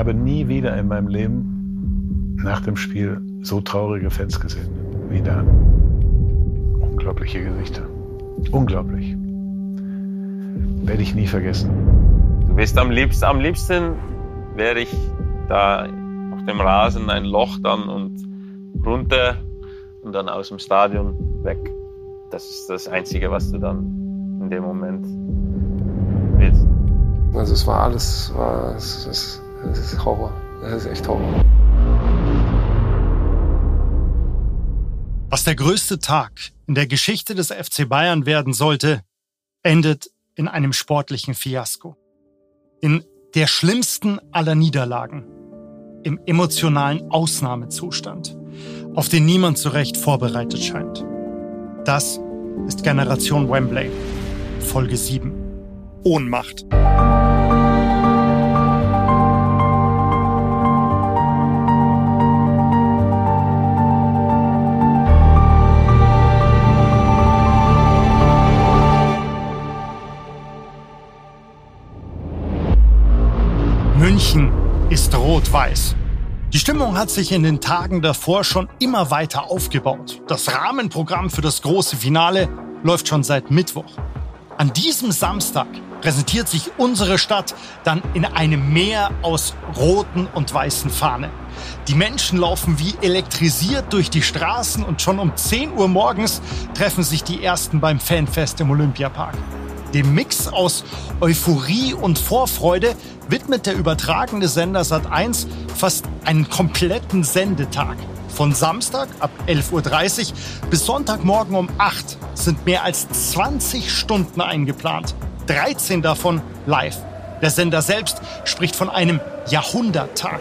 habe nie wieder in meinem Leben nach dem Spiel so traurige Fans gesehen wie da. Unglaubliche Gesichter. Unglaublich. Werde ich nie vergessen. Du bist am liebsten, am liebsten wäre ich da auf dem Rasen ein Loch dann und runter und dann aus dem Stadion weg. Das ist das Einzige, was du dann in dem Moment willst. Also es war alles, war, es, es, es ist Horror. Es ist echt Horror. Was der größte Tag in der Geschichte des FC Bayern werden sollte, endet in einem sportlichen Fiasko. In der schlimmsten aller Niederlagen. Im emotionalen Ausnahmezustand, auf den niemand zu Recht vorbereitet scheint. Das ist Generation Wembley, Folge 7. Ohnmacht. München ist rot-weiß. Die Stimmung hat sich in den Tagen davor schon immer weiter aufgebaut. Das Rahmenprogramm für das große Finale läuft schon seit Mittwoch. An diesem Samstag präsentiert sich unsere Stadt dann in einem Meer aus roten und weißen Fahnen. Die Menschen laufen wie elektrisiert durch die Straßen und schon um 10 Uhr morgens treffen sich die ersten beim Fanfest im Olympiapark. Dem Mix aus Euphorie und Vorfreude widmet der übertragende Sender Sat1 fast einen kompletten Sendetag. Von Samstag ab 11.30 Uhr bis Sonntagmorgen um 8 sind mehr als 20 Stunden eingeplant. 13 davon live. Der Sender selbst spricht von einem Jahrhunderttag.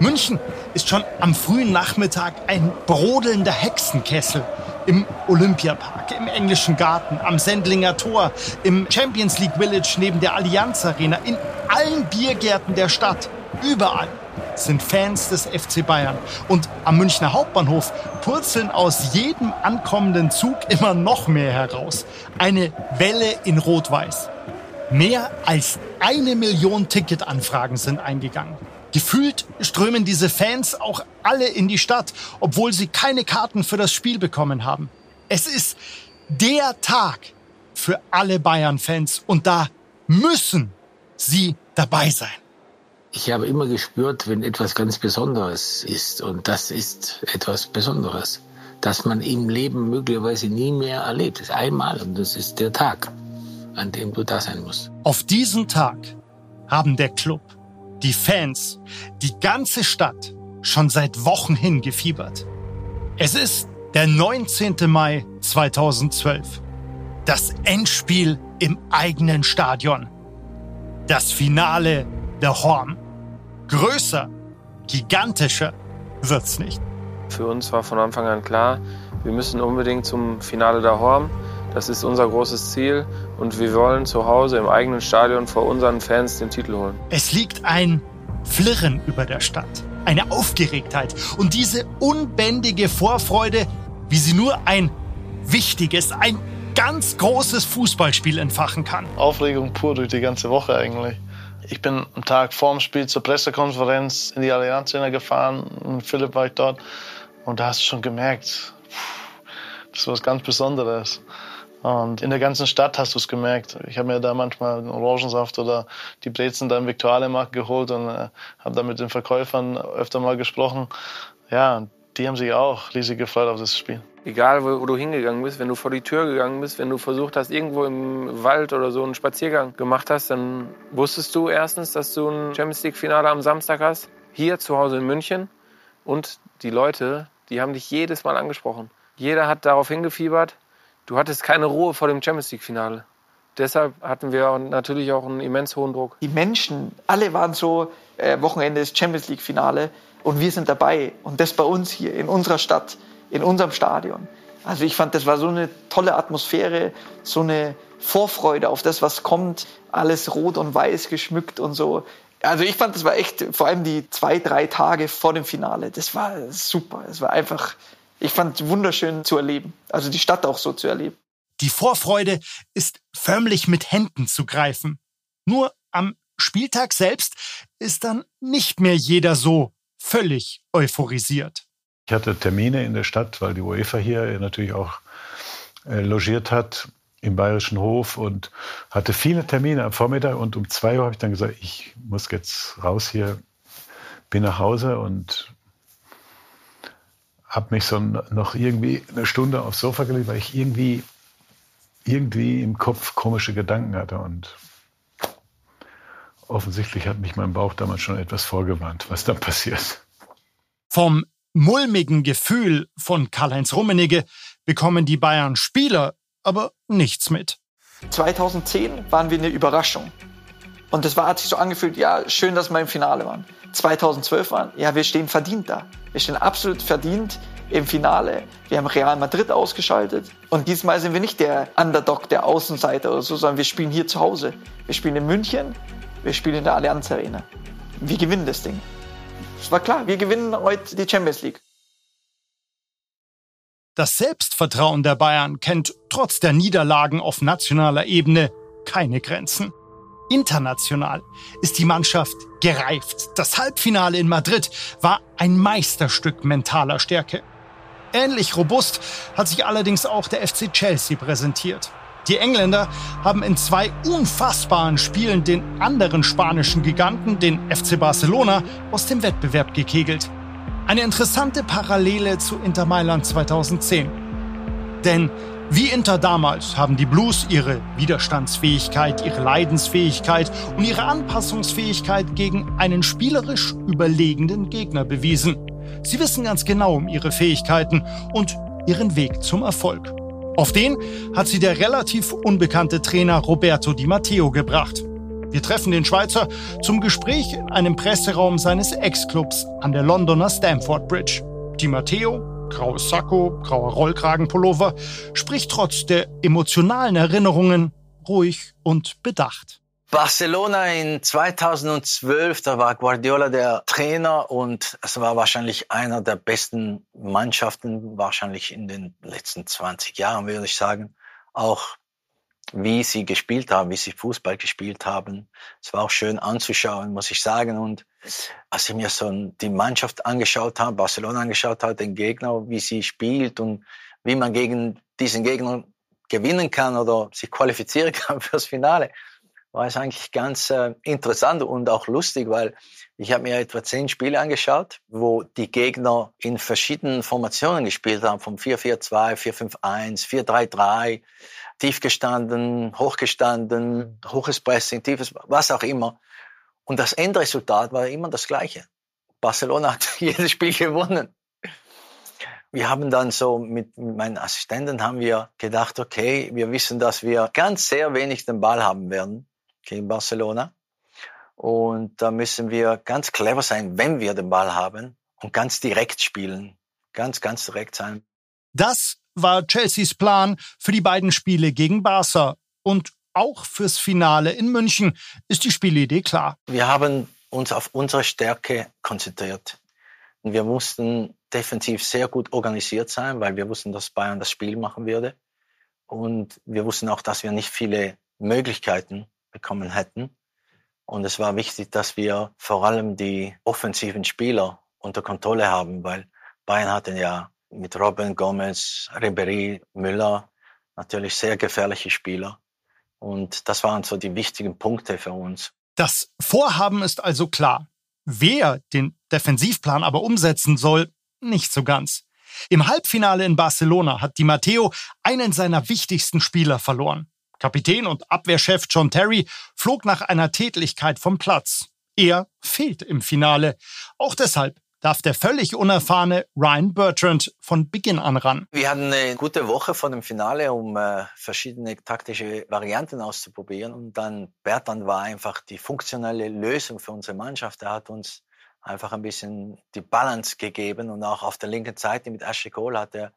München ist schon am frühen Nachmittag ein brodelnder Hexenkessel im Olympiapark, im Englischen Garten, am Sendlinger Tor, im Champions League Village neben der Allianz Arena, in allen Biergärten der Stadt, überall sind Fans des FC Bayern. Und am Münchner Hauptbahnhof purzeln aus jedem ankommenden Zug immer noch mehr heraus. Eine Welle in Rot-Weiß. Mehr als eine Million Ticketanfragen sind eingegangen. Gefühlt strömen diese Fans auch alle in die Stadt, obwohl sie keine Karten für das Spiel bekommen haben. Es ist der Tag für alle Bayern-Fans und da müssen sie dabei sein. Ich habe immer gespürt, wenn etwas ganz Besonderes ist und das ist etwas Besonderes, das man im Leben möglicherweise nie mehr erlebt. Das ist einmal und das ist der Tag, an dem du da sein musst. Auf diesen Tag haben der Club die Fans, die ganze Stadt schon seit Wochen hingefiebert. Es ist der 19. Mai 2012. Das Endspiel im eigenen Stadion. Das Finale der Horm. Größer, gigantischer wird's nicht. Für uns war von Anfang an klar, wir müssen unbedingt zum Finale der Horm. Das ist unser großes Ziel und wir wollen zu Hause im eigenen Stadion vor unseren Fans den Titel holen. Es liegt ein Flirren über der Stadt, eine Aufgeregtheit und diese unbändige Vorfreude, wie sie nur ein wichtiges, ein ganz großes Fußballspiel entfachen kann. Aufregung pur durch die ganze Woche eigentlich. Ich bin am Tag vorm Spiel zur Pressekonferenz in die Allianz Arena gefahren. Mit Philipp war ich dort. Und da hast du schon gemerkt, das ist was ganz Besonderes. Und in der ganzen Stadt hast du es gemerkt. Ich habe mir da manchmal Orangensaft oder die Brezen da im Viktualienmarkt geholt und äh, habe da mit den Verkäufern öfter mal gesprochen. Ja, die haben sich auch riesig gefreut auf das Spiel. Egal, wo, wo, du hingegangen bist, wenn du vor die Tür gegangen bist, wenn du versucht hast, irgendwo im Wald oder so einen Spaziergang gemacht hast, dann wusstest du erstens, dass du ein Champions League-Finale am Samstag hast, hier zu Hause in München. Und die Leute, die haben dich jedes Mal angesprochen. Jeder hat darauf hingefiebert. Du hattest keine Ruhe vor dem Champions League-Finale. Deshalb hatten wir natürlich auch einen immens hohen Druck. Die Menschen, alle waren so, äh, Wochenende ist Champions League-Finale und wir sind dabei. Und das bei uns hier in unserer Stadt in unserem Stadion. Also ich fand, das war so eine tolle Atmosphäre, so eine Vorfreude auf das, was kommt, alles rot und weiß geschmückt und so. Also ich fand, das war echt, vor allem die zwei, drei Tage vor dem Finale, das war super. Es war einfach, ich fand wunderschön zu erleben. Also die Stadt auch so zu erleben. Die Vorfreude ist förmlich mit Händen zu greifen. Nur am Spieltag selbst ist dann nicht mehr jeder so völlig euphorisiert. Ich hatte Termine in der Stadt, weil die UEFA hier natürlich auch äh, logiert hat im Bayerischen Hof und hatte viele Termine am Vormittag und um zwei Uhr habe ich dann gesagt, ich muss jetzt raus hier, bin nach Hause und habe mich so noch irgendwie eine Stunde aufs Sofa gelegt, weil ich irgendwie irgendwie im Kopf komische Gedanken hatte und offensichtlich hat mich mein Bauch damals schon etwas vorgewarnt, was dann passiert. Vom mulmigen Gefühl von Karl-Heinz Rummenigge bekommen die Bayern Spieler aber nichts mit. 2010 waren wir eine Überraschung. Und das war, hat sich so angefühlt, ja, schön, dass wir im Finale waren. 2012 waren, ja, wir stehen verdient da. Wir stehen absolut verdient im Finale. Wir haben Real Madrid ausgeschaltet. Und diesmal sind wir nicht der Underdog, der Außenseiter oder so, sondern wir spielen hier zu Hause. Wir spielen in München, wir spielen in der Allianz Arena. Wir gewinnen das Ding. Es war klar, wir gewinnen heute die Champions League. Das Selbstvertrauen der Bayern kennt trotz der Niederlagen auf nationaler Ebene keine Grenzen. International ist die Mannschaft gereift. Das Halbfinale in Madrid war ein Meisterstück mentaler Stärke. Ähnlich robust hat sich allerdings auch der FC Chelsea präsentiert. Die Engländer haben in zwei unfassbaren Spielen den anderen spanischen Giganten, den FC Barcelona, aus dem Wettbewerb gekegelt. Eine interessante Parallele zu Inter Mailand 2010. Denn wie Inter damals haben die Blues ihre Widerstandsfähigkeit, ihre Leidensfähigkeit und ihre Anpassungsfähigkeit gegen einen spielerisch überlegenen Gegner bewiesen. Sie wissen ganz genau um ihre Fähigkeiten und ihren Weg zum Erfolg. Auf den hat sie der relativ unbekannte Trainer Roberto Di Matteo gebracht. Wir treffen den Schweizer zum Gespräch in einem Presseraum seines Ex-Clubs an der Londoner Stamford Bridge. Di Matteo, graues Sakko, grauer Rollkragenpullover, spricht trotz der emotionalen Erinnerungen ruhig und bedacht. Barcelona in 2012, da war Guardiola der Trainer und es war wahrscheinlich einer der besten Mannschaften, wahrscheinlich in den letzten 20 Jahren, würde ich sagen. Auch wie sie gespielt haben, wie sie Fußball gespielt haben. Es war auch schön anzuschauen, muss ich sagen. Und als ich mir so die Mannschaft angeschaut habe, Barcelona angeschaut habe, den Gegner, wie sie spielt und wie man gegen diesen Gegner gewinnen kann oder sich qualifizieren kann fürs Finale, war es eigentlich ganz äh, interessant und auch lustig, weil ich habe mir etwa zehn Spiele angeschaut, wo die Gegner in verschiedenen Formationen gespielt haben, vom 4-4-2, 4-5-1, 4-3-3, tief gestanden, hochgestanden, hohes Pressing, tiefes, was auch immer. Und das Endresultat war immer das gleiche. Barcelona hat jedes Spiel gewonnen. Wir haben dann so mit meinen Assistenten haben wir gedacht, okay, wir wissen, dass wir ganz sehr wenig den Ball haben werden gegen Barcelona. Und da müssen wir ganz clever sein, wenn wir den Ball haben und ganz direkt spielen. Ganz, ganz direkt sein. Das war Chelseas Plan für die beiden Spiele gegen Barca. Und auch fürs Finale in München ist die Spielidee klar. Wir haben uns auf unsere Stärke konzentriert. Wir mussten defensiv sehr gut organisiert sein, weil wir wussten, dass Bayern das Spiel machen würde. Und wir wussten auch, dass wir nicht viele Möglichkeiten bekommen hätten. Und es war wichtig, dass wir vor allem die offensiven Spieler unter Kontrolle haben, weil Bayern hatten ja mit Robin, Gomez, Ribéry, Müller natürlich sehr gefährliche Spieler. Und das waren so die wichtigen Punkte für uns. Das Vorhaben ist also klar. Wer den Defensivplan aber umsetzen soll, nicht so ganz. Im Halbfinale in Barcelona hat Di Matteo einen seiner wichtigsten Spieler verloren. Kapitän und Abwehrchef John Terry flog nach einer Tätlichkeit vom Platz. Er fehlt im Finale. Auch deshalb darf der völlig unerfahrene Ryan Bertrand von Beginn an ran. Wir hatten eine gute Woche vor dem Finale, um äh, verschiedene taktische Varianten auszuprobieren. Und dann Bertrand war einfach die funktionelle Lösung für unsere Mannschaft. Er hat uns einfach ein bisschen die Balance gegeben und auch auf der linken Seite mit Ashley Cole hat er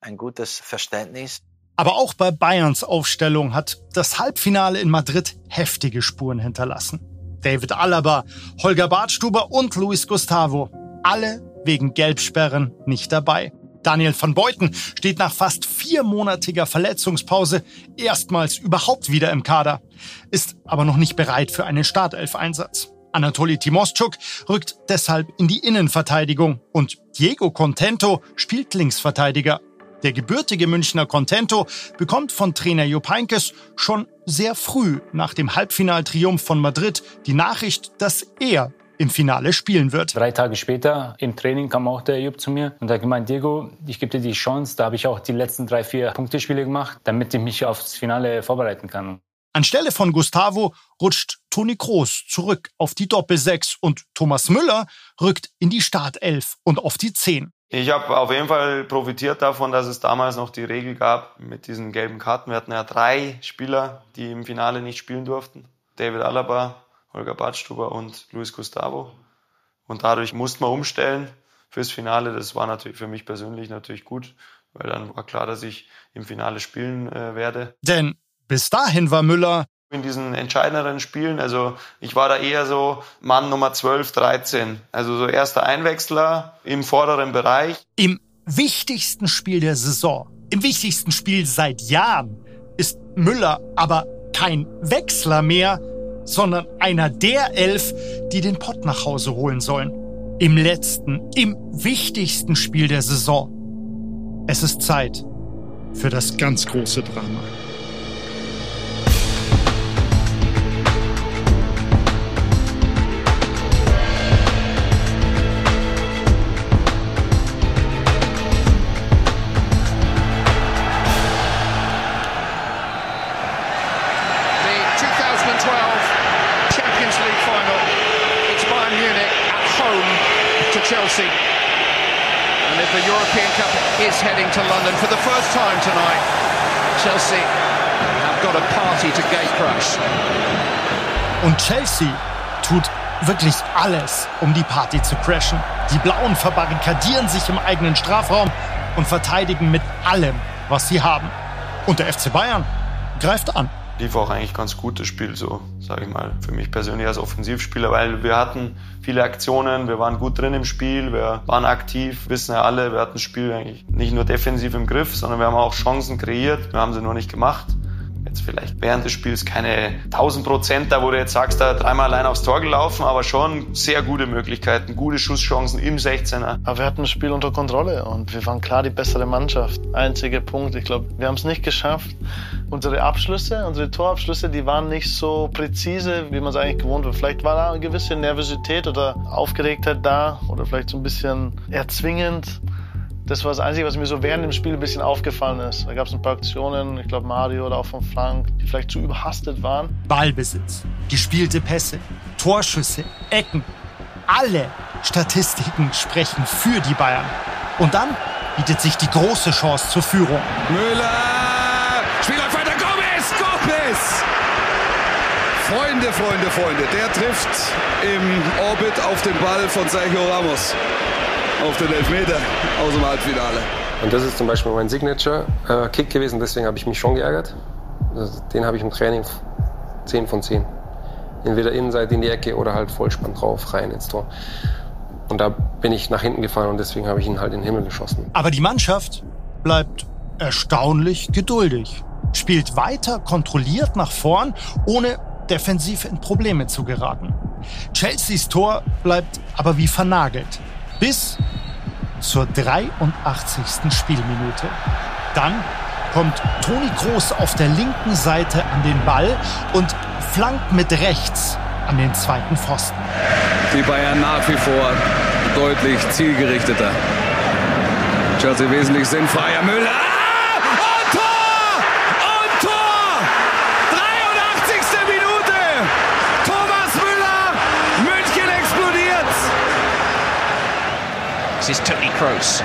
ein gutes Verständnis. Aber auch bei Bayerns Aufstellung hat das Halbfinale in Madrid heftige Spuren hinterlassen. David Alaba, Holger Bartstuber und Luis Gustavo, alle wegen Gelbsperren nicht dabei. Daniel van Beuten steht nach fast viermonatiger Verletzungspause erstmals überhaupt wieder im Kader, ist aber noch nicht bereit für einen Startelf-Einsatz. Anatoli Timoschuk rückt deshalb in die Innenverteidigung und Diego Contento spielt Linksverteidiger. Der gebürtige Münchner Contento bekommt von Trainer Jupp Heynckes schon sehr früh nach dem Halbfinaltriumph von Madrid die Nachricht, dass er im Finale spielen wird. Drei Tage später im Training kam auch der Jupp zu mir und hat gemeint, Diego, ich gebe dir die Chance. Da habe ich auch die letzten drei, vier Punktespiele gemacht, damit ich mich aufs Finale vorbereiten kann. Anstelle von Gustavo rutscht Toni Kroos zurück auf die Doppelsechs und Thomas Müller rückt in die Startelf und auf die Zehn. Ich habe auf jeden Fall profitiert davon, dass es damals noch die Regel gab mit diesen gelben Karten. Wir hatten ja drei Spieler, die im Finale nicht spielen durften. David Alaba, Holger Badstuber und Luis Gustavo. Und dadurch musste man umstellen fürs Finale. Das war natürlich für mich persönlich natürlich gut, weil dann war klar, dass ich im Finale spielen äh, werde. Denn bis dahin war Müller in diesen entscheidenderen Spielen, also ich war da eher so Mann Nummer 12, 13. Also so erster Einwechsler im vorderen Bereich. Im wichtigsten Spiel der Saison, im wichtigsten Spiel seit Jahren, ist Müller aber kein Wechsler mehr, sondern einer der elf, die den Pott nach Hause holen sollen. Im letzten, im wichtigsten Spiel der Saison. Es ist Zeit für das ganz große Drama. European Cup is heading to London for the first time tonight, Chelsea have got a party to gate crash. Und Chelsea tut wirklich alles, um die Party zu crashen. Die Blauen verbarrikadieren sich im eigenen Strafraum und verteidigen mit allem, was sie haben. Und der FC Bayern greift an lief auch eigentlich ganz gut das Spiel, so sage ich mal, für mich persönlich als Offensivspieler, weil wir hatten viele Aktionen, wir waren gut drin im Spiel, wir waren aktiv, wissen ja alle, wir hatten das Spiel eigentlich nicht nur defensiv im Griff, sondern wir haben auch Chancen kreiert, wir haben sie nur nicht gemacht jetzt vielleicht während des Spiels keine 1000 Prozent da, wo du jetzt sagst, da dreimal allein aufs Tor gelaufen, aber schon sehr gute Möglichkeiten, gute Schusschancen im 16er. Aber wir hatten das Spiel unter Kontrolle und wir waren klar die bessere Mannschaft. Einziger Punkt, ich glaube, wir haben es nicht geschafft. Unsere Abschlüsse, unsere Torabschlüsse, die waren nicht so präzise, wie man es eigentlich gewohnt war. Vielleicht war da eine gewisse Nervosität oder Aufgeregtheit da oder vielleicht so ein bisschen erzwingend. Das war das Einzige, was mir so während dem Spiel ein bisschen aufgefallen ist. Da gab es ein paar Aktionen, ich glaube Mario oder auch von Frank, die vielleicht zu überhastet waren. Ballbesitz, gespielte Pässe, Torschüsse, Ecken. Alle Statistiken sprechen für die Bayern. Und dann bietet sich die große Chance zur Führung. Müller! Spieler weiter, Gomez! Gomez! Freunde, Freunde, Freunde, der trifft im Orbit auf den Ball von Sergio Ramos auf den Elfmeter aus dem Halbfinale. Und das ist zum Beispiel mein Signature-Kick gewesen, deswegen habe ich mich schon geärgert. Also den habe ich im Training 10 von 10. Entweder Innenseite in die Ecke oder halt Vollspann drauf, rein ins Tor. Und da bin ich nach hinten gefahren und deswegen habe ich ihn halt in den Himmel geschossen. Aber die Mannschaft bleibt erstaunlich geduldig, spielt weiter kontrolliert nach vorn, ohne defensiv in Probleme zu geraten. Chelseas Tor bleibt aber wie vernagelt bis zur 83. Spielminute. Dann kommt Toni Kroos auf der linken Seite an den Ball und flankt mit rechts an den zweiten Pfosten. Die Bayern nach wie vor deutlich zielgerichteter. Chelsea wesentlich sinnfreier. Müller! This is Tony Crossed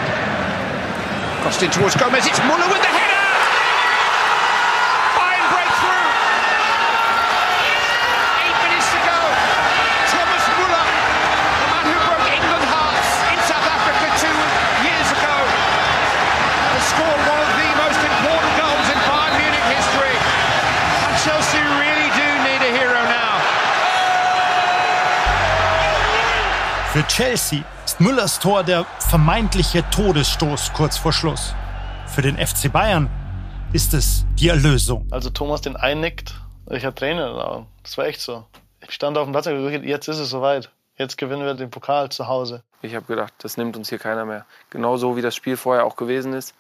in towards Gomez. It's Muller with the header. Fine breakthrough. Eight minutes to go. Thomas Muller, the man who broke England hearts in South Africa two years ago, has scored one of the most important goals in Bayern Munich history. And Chelsea really do need a hero now. Chelsea ist Müllers Tor der vermeintliche Todesstoß kurz vor Schluss. Für den FC Bayern ist es die Erlösung. Also Thomas den einnickt, ich hatte Tränen in den Augen. Das war echt so. Ich stand auf dem Platz und gesagt, jetzt ist es soweit. Jetzt gewinnen wir den Pokal zu Hause. Ich habe gedacht, das nimmt uns hier keiner mehr. Genauso wie das Spiel vorher auch gewesen ist.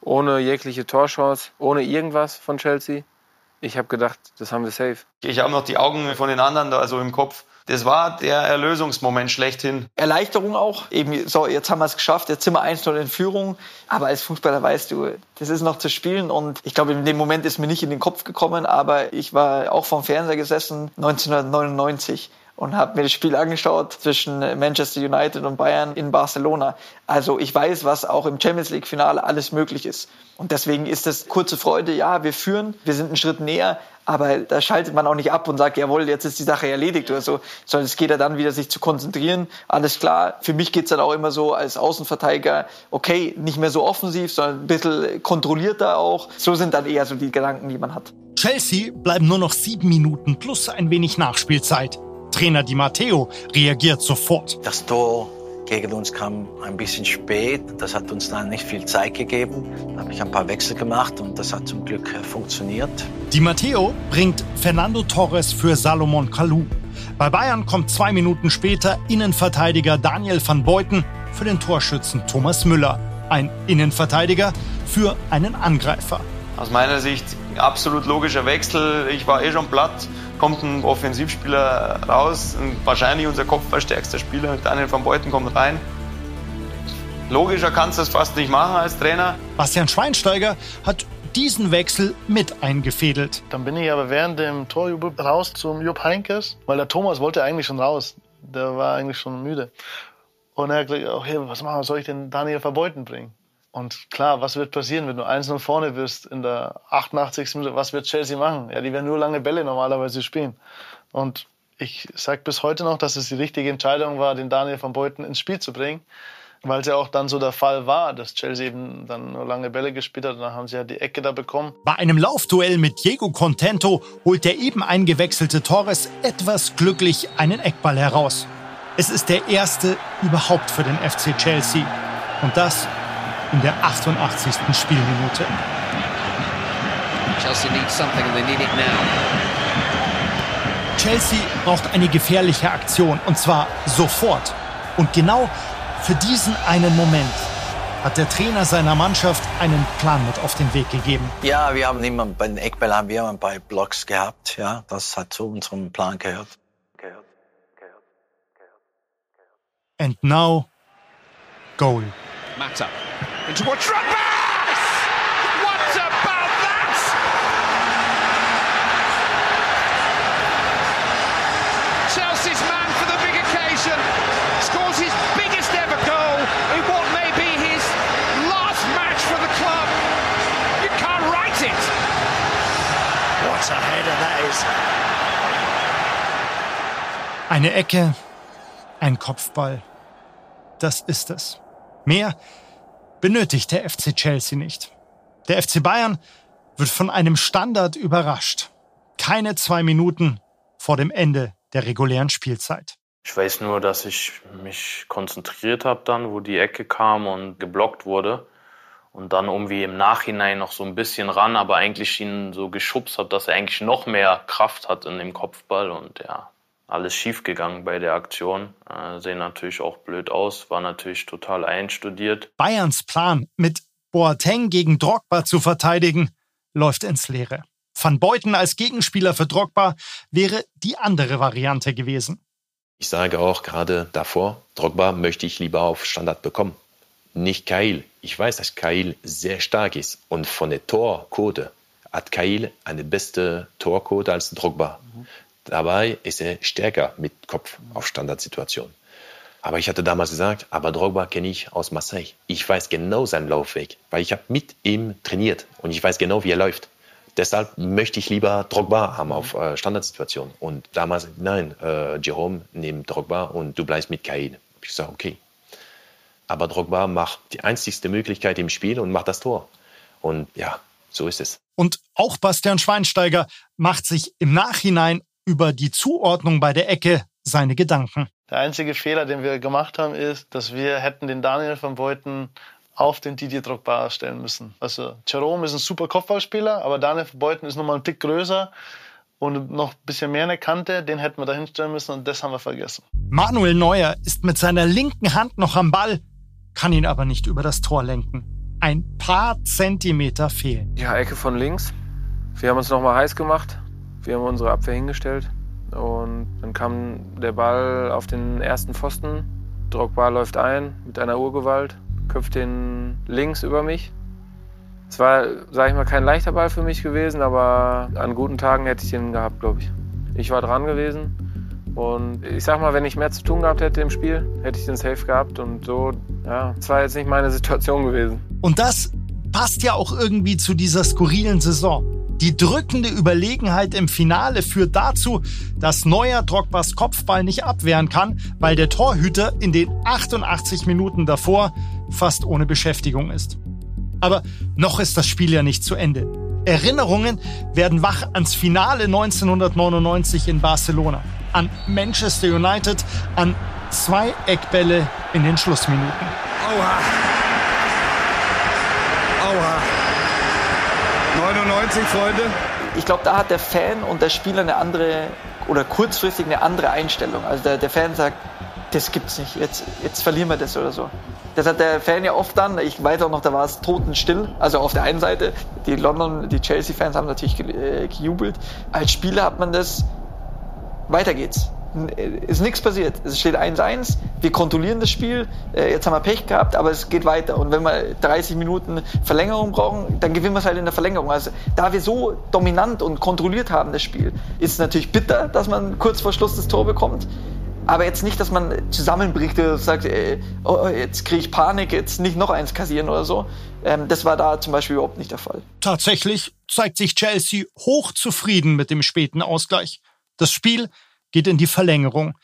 Ohne jegliche Torchance, ohne irgendwas von Chelsea. Ich habe gedacht, das haben wir safe. Ich habe noch die Augen von den anderen da so im Kopf. Das war der Erlösungsmoment schlechthin. Erleichterung auch. Eben, so, jetzt haben wir es geschafft, jetzt sind wir 1-0 in Führung. Aber als Fußballer weißt du, das ist noch zu spielen. Und ich glaube, in dem Moment ist mir nicht in den Kopf gekommen, aber ich war auch vom Fernseher gesessen, 1999 und habe mir das Spiel angeschaut zwischen Manchester United und Bayern in Barcelona. Also ich weiß, was auch im Champions League Finale alles möglich ist. Und deswegen ist das kurze Freude, ja, wir führen, wir sind einen Schritt näher, aber da schaltet man auch nicht ab und sagt, jawohl, jetzt ist die Sache erledigt oder so, sondern es geht ja dann wieder, sich zu konzentrieren. Alles klar, für mich geht's dann auch immer so als Außenverteidiger, okay, nicht mehr so offensiv, sondern ein bisschen kontrollierter auch. So sind dann eher so die Gedanken, die man hat. Chelsea bleiben nur noch sieben Minuten plus ein wenig Nachspielzeit. Trainer Di Matteo reagiert sofort. Das Tor gegen uns kam ein bisschen spät. Das hat uns dann nicht viel Zeit gegeben. Da habe ich ein paar Wechsel gemacht und das hat zum Glück äh, funktioniert. Di Matteo bringt Fernando Torres für Salomon Kalou. Bei Bayern kommt zwei Minuten später Innenverteidiger Daniel van Beuten für den Torschützen Thomas Müller. Ein Innenverteidiger für einen Angreifer. Aus meiner Sicht absolut logischer Wechsel. Ich war eh schon platt kommt ein Offensivspieler raus, wahrscheinlich unser kopfballstärkster Spieler, Daniel van Beuten kommt rein. Logischer kannst du das fast nicht machen als Trainer. Bastian Schweinsteiger hat diesen Wechsel mit eingefädelt. Dann bin ich aber während dem Torjubel raus zum Jupp Heinkes, weil der Thomas wollte eigentlich schon raus. Der war eigentlich schon müde. Und er hat gesagt, okay, was machen wir, soll ich den Daniel Verbeuten bringen? Und klar, was wird passieren, wenn du 1-0 vorne wirst in der 88. Minute? Was wird Chelsea machen? Ja, die werden nur lange Bälle normalerweise spielen. Und ich sage bis heute noch, dass es die richtige Entscheidung war, den Daniel van Beuten ins Spiel zu bringen. Weil es ja auch dann so der Fall war, dass Chelsea eben dann nur lange Bälle gespielt hat und dann haben sie ja die Ecke da bekommen. Bei einem Laufduell mit Diego Contento holt der eben eingewechselte Torres etwas glücklich einen Eckball heraus. Es ist der erste überhaupt für den FC Chelsea. Und das in der 88. Spielminute. Chelsea needs something and they need it now. Chelsea braucht eine gefährliche Aktion und zwar sofort. Und genau für diesen einen Moment hat der Trainer seiner Mannschaft einen Plan mit auf den Weg gegeben. Ja, wir haben immer bei den Eckbällen haben wir immer bei Blocks gehabt. Ja, das hat zu unserem Plan gehört. gehört, gehört, gehört And now, goal. Mata into what Drogba! What about that? Chelsea's man for the big occasion scores his biggest ever goal in what may be his last match for the club. You can't write it. What a header that is. Eine Ecke, ein Kopfball. Das ist es. Mehr benötigt der FC Chelsea nicht. Der FC Bayern wird von einem Standard überrascht. Keine zwei Minuten vor dem Ende der regulären Spielzeit. Ich weiß nur, dass ich mich konzentriert habe dann, wo die Ecke kam und geblockt wurde. Und dann irgendwie im Nachhinein noch so ein bisschen ran, aber eigentlich ihn so geschubst hat, dass er eigentlich noch mehr Kraft hat in dem Kopfball. Und ja, alles schiefgegangen bei der Aktion. Äh, sehen natürlich auch blöd aus, war natürlich total einstudiert. Bayerns Plan, mit Boateng gegen Drogba zu verteidigen, läuft ins Leere. Van Beuten als Gegenspieler für Drogba wäre die andere Variante gewesen. Ich sage auch gerade davor, Drogba möchte ich lieber auf Standard bekommen. Nicht Kail. Ich weiß, dass Kail sehr stark ist. Und von der Torquote hat Kail eine beste Torquote als Drogba. Mhm. Dabei ist er stärker mit Kopf auf Standardsituationen. Aber ich hatte damals gesagt, aber Drogba kenne ich aus Marseille. Ich weiß genau seinen Laufweg, weil ich habe mit ihm trainiert und ich weiß genau, wie er läuft. Deshalb möchte ich lieber Drogba haben auf äh, Standardsituationen. Und damals, nein, äh, Jerome nimmt Drogba und du bleibst mit Kaid. Ich sage, okay. Aber Drogba macht die einzigste Möglichkeit im Spiel und macht das Tor. Und ja, so ist es. Und auch Bastian Schweinsteiger macht sich im Nachhinein über die Zuordnung bei der Ecke seine Gedanken. Der einzige Fehler, den wir gemacht haben, ist, dass wir hätten den Daniel van Beuten auf den Didier Drogba stellen müssen. Also Jerome ist ein super Kopfballspieler, aber Daniel van Beuten ist nochmal ein Tick größer und noch ein bisschen mehr eine Kante. Den hätten wir da hinstellen müssen und das haben wir vergessen. Manuel Neuer ist mit seiner linken Hand noch am Ball, kann ihn aber nicht über das Tor lenken. Ein paar Zentimeter fehlen. Ja, Ecke von links. Wir haben uns nochmal heiß gemacht. Wir haben unsere Abwehr hingestellt. Und dann kam der Ball auf den ersten Pfosten. Drogba läuft ein mit einer Urgewalt, köpft den links über mich. Es war, sage ich mal, kein leichter Ball für mich gewesen, aber an guten Tagen hätte ich den gehabt, glaube ich. Ich war dran gewesen und ich sag mal, wenn ich mehr zu tun gehabt hätte im Spiel, hätte ich den Safe gehabt und so, ja, es war jetzt nicht meine Situation gewesen. Und das passt ja auch irgendwie zu dieser skurrilen Saison. Die drückende Überlegenheit im Finale führt dazu, dass Neuer Drogbas Kopfball nicht abwehren kann, weil der Torhüter in den 88 Minuten davor fast ohne Beschäftigung ist. Aber noch ist das Spiel ja nicht zu Ende. Erinnerungen werden wach ans Finale 1999 in Barcelona, an Manchester United, an zwei Eckbälle in den Schlussminuten. Aua. 99, Freunde. Ich glaube, da hat der Fan und der Spieler eine andere oder kurzfristig eine andere Einstellung. Also der, der Fan sagt, das gibt's nicht, jetzt, jetzt verlieren wir das oder so. Das hat der Fan ja oft dann, ich weiß auch noch, da war es totenstill. Also auf der einen Seite, die London, die Chelsea-Fans haben natürlich äh, gejubelt. Als Spieler hat man das, weiter geht's. Ist nichts passiert. Es steht 1-1, wir kontrollieren das Spiel, äh, jetzt haben wir Pech gehabt, aber es geht weiter. Und wenn wir 30 Minuten Verlängerung brauchen, dann gewinnen wir es halt in der Verlängerung. Also da wir so dominant und kontrolliert haben das Spiel, ist es natürlich bitter, dass man kurz vor Schluss das Tor bekommt. Aber jetzt nicht, dass man zusammenbricht und sagt, ey, äh, oh, jetzt kriege ich Panik, jetzt nicht noch eins kassieren oder so. Ähm, das war da zum Beispiel überhaupt nicht der Fall. Tatsächlich zeigt sich Chelsea hochzufrieden mit dem späten Ausgleich. Das Spiel geht in die Verlängerung.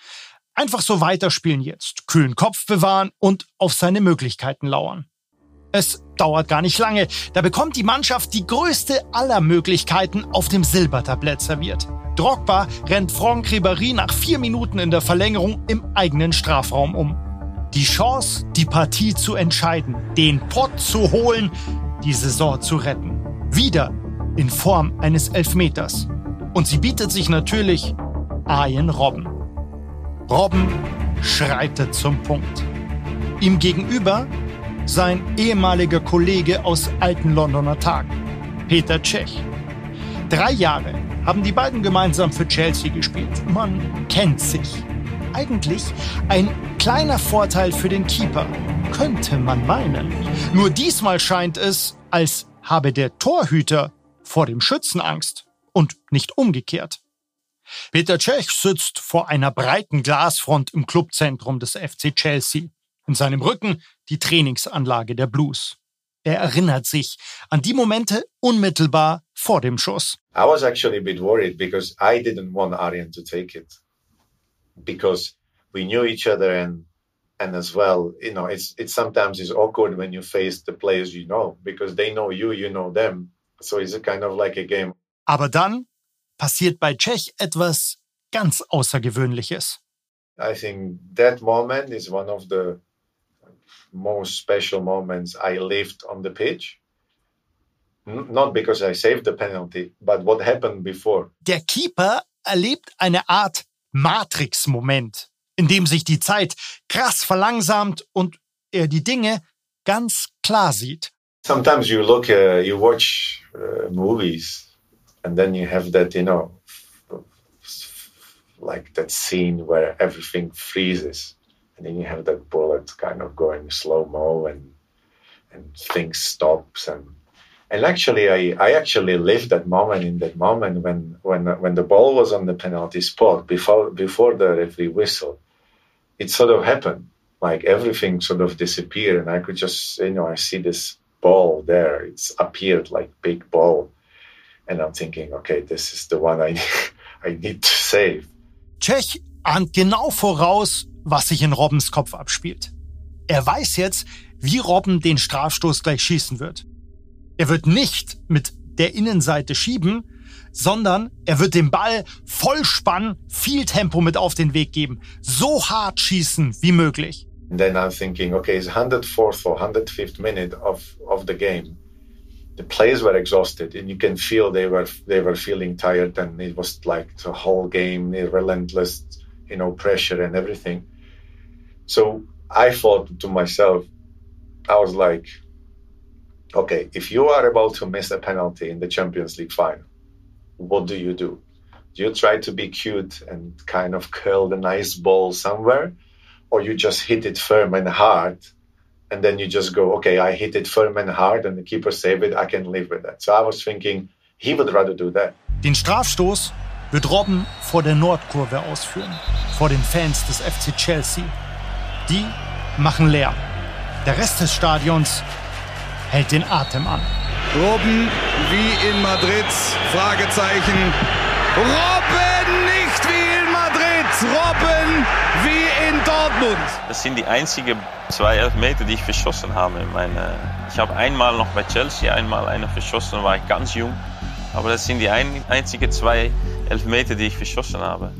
Einfach so weiterspielen jetzt, kühlen Kopf bewahren und auf seine Möglichkeiten lauern. Es dauert gar nicht lange, da bekommt die Mannschaft die größte aller Möglichkeiten auf dem Silbertablett serviert. Drogba rennt Franck Ribéry nach vier Minuten in der Verlängerung im eigenen Strafraum um. Die Chance, die Partie zu entscheiden, den Pott zu holen, die Saison zu retten. Wieder in Form eines Elfmeters. Und sie bietet sich natürlich Arjen Robben. Robben schreitet zum Punkt. Ihm gegenüber sein ehemaliger Kollege aus alten Londoner Tagen, Peter Cech. Drei Jahre haben die beiden gemeinsam für Chelsea gespielt. Man kennt sich. Eigentlich ein kleiner Vorteil für den Keeper, könnte man meinen. Nur diesmal scheint es, als habe der Torhüter vor dem Schützen Angst und nicht umgekehrt. Peter Cech sitzt vor einer breiten Glasfront im Clubzentrum des FC Chelsea. In seinem Rücken die Trainingsanlage der Blues. Er erinnert sich an die Momente unmittelbar vor dem Schuss. I was actually a bit worried because I didn't want Arjen to take it because we knew each other and and as well, you know, it's it's sometimes it's awkward when you face the players you know because they know you, you know them. So it's a kind of like a game. Aber dann passiert bei Czech etwas ganz Außergewöhnliches. I think that moment is one of the most special moments I lived on the pitch. Not because I saved the penalty, but what happened before. Der Keeper erlebt eine Art Matrix-Moment, in dem sich die Zeit krass verlangsamt und er die Dinge ganz klar sieht. Sometimes you look, uh, you watch uh, movies, and then you have that, you know, like that scene where everything freezes and then you have that bullet kind of going slow mo and and things stops and and actually I, I actually lived that moment in that moment when when when the ball was on the penalty spot before before the referee whistle it sort of happened. Like everything sort of disappeared and I could just you know I see this ball there it's appeared like big ball and I'm thinking okay this is the one I I need to save Czech ahnt genau voraus, was sich in Robbens Kopf abspielt. Er weiß jetzt, wie Robben den Strafstoß gleich schießen wird. Er wird nicht mit der Innenseite schieben, sondern er wird dem Ball Vollspann, viel Tempo mit auf den Weg geben, so hart schießen wie möglich. And then I'm thinking, okay, it's 104th or 105th minute of, of the game. The players were exhausted, and you can feel they were they were feeling tired, and it was like the whole game, the relentless, you know, pressure and everything. So I thought to myself, I was like, okay, if you are about to miss a penalty in the Champions League final, what do you do? Do you try to be cute and kind of curl the nice ball somewhere? Or you just hit it firm and hard and then you just go, okay, I hit it firm and hard and the keeper saved it, I can live with that. So I was thinking, he would rather do that. Den Strafstoß wird Robben vor der Nordkurve ausführen, vor den Fans des FC Chelsea. Die machen Lärm. Der Rest des Stadions hält den Atem an. Robben wie in Madrid? Fragezeichen. Robben Dortmund. Das sind die einzigen zwei Elfmeter, die ich verschossen habe. In meine, ich habe einmal noch bei Chelsea einmal eine verschossen, war ich ganz jung. Aber das sind die ein, einzigen zwei Elfmeter, die ich verschossen habe.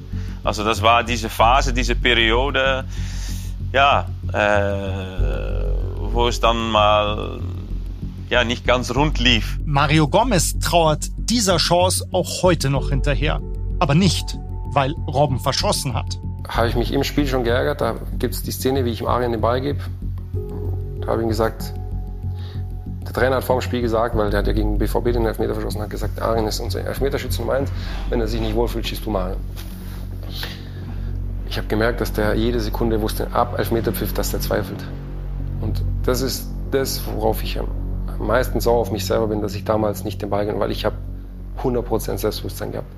Also das war diese Phase, diese Periode, ja, äh, wo es dann mal ja, nicht ganz rund lief. Mario Gomez trauert dieser Chance auch heute noch hinterher. Aber nicht, weil Robben verschossen hat. Habe ich mich im Spiel schon geärgert. Da gibt es die Szene, wie ich ihm Arjen den Ball gebe. Da habe ich ihm gesagt, der Trainer hat vor dem Spiel gesagt, weil der hat ja gegen BVB den Elfmeter verschossen, hat gesagt, Arjen ist unser Elfmeterschütze Nummer eins. Wenn er sich nicht wohlfühlt, schießt du Mario. Ich habe gemerkt, dass der jede Sekunde wusste, ab Elfmeterpfiff, dass der zweifelt. Und das ist das, worauf ich am meisten sauer auf mich selber bin, dass ich damals nicht den Ball genommen weil ich habe 100% Selbstbewusstsein gehabt.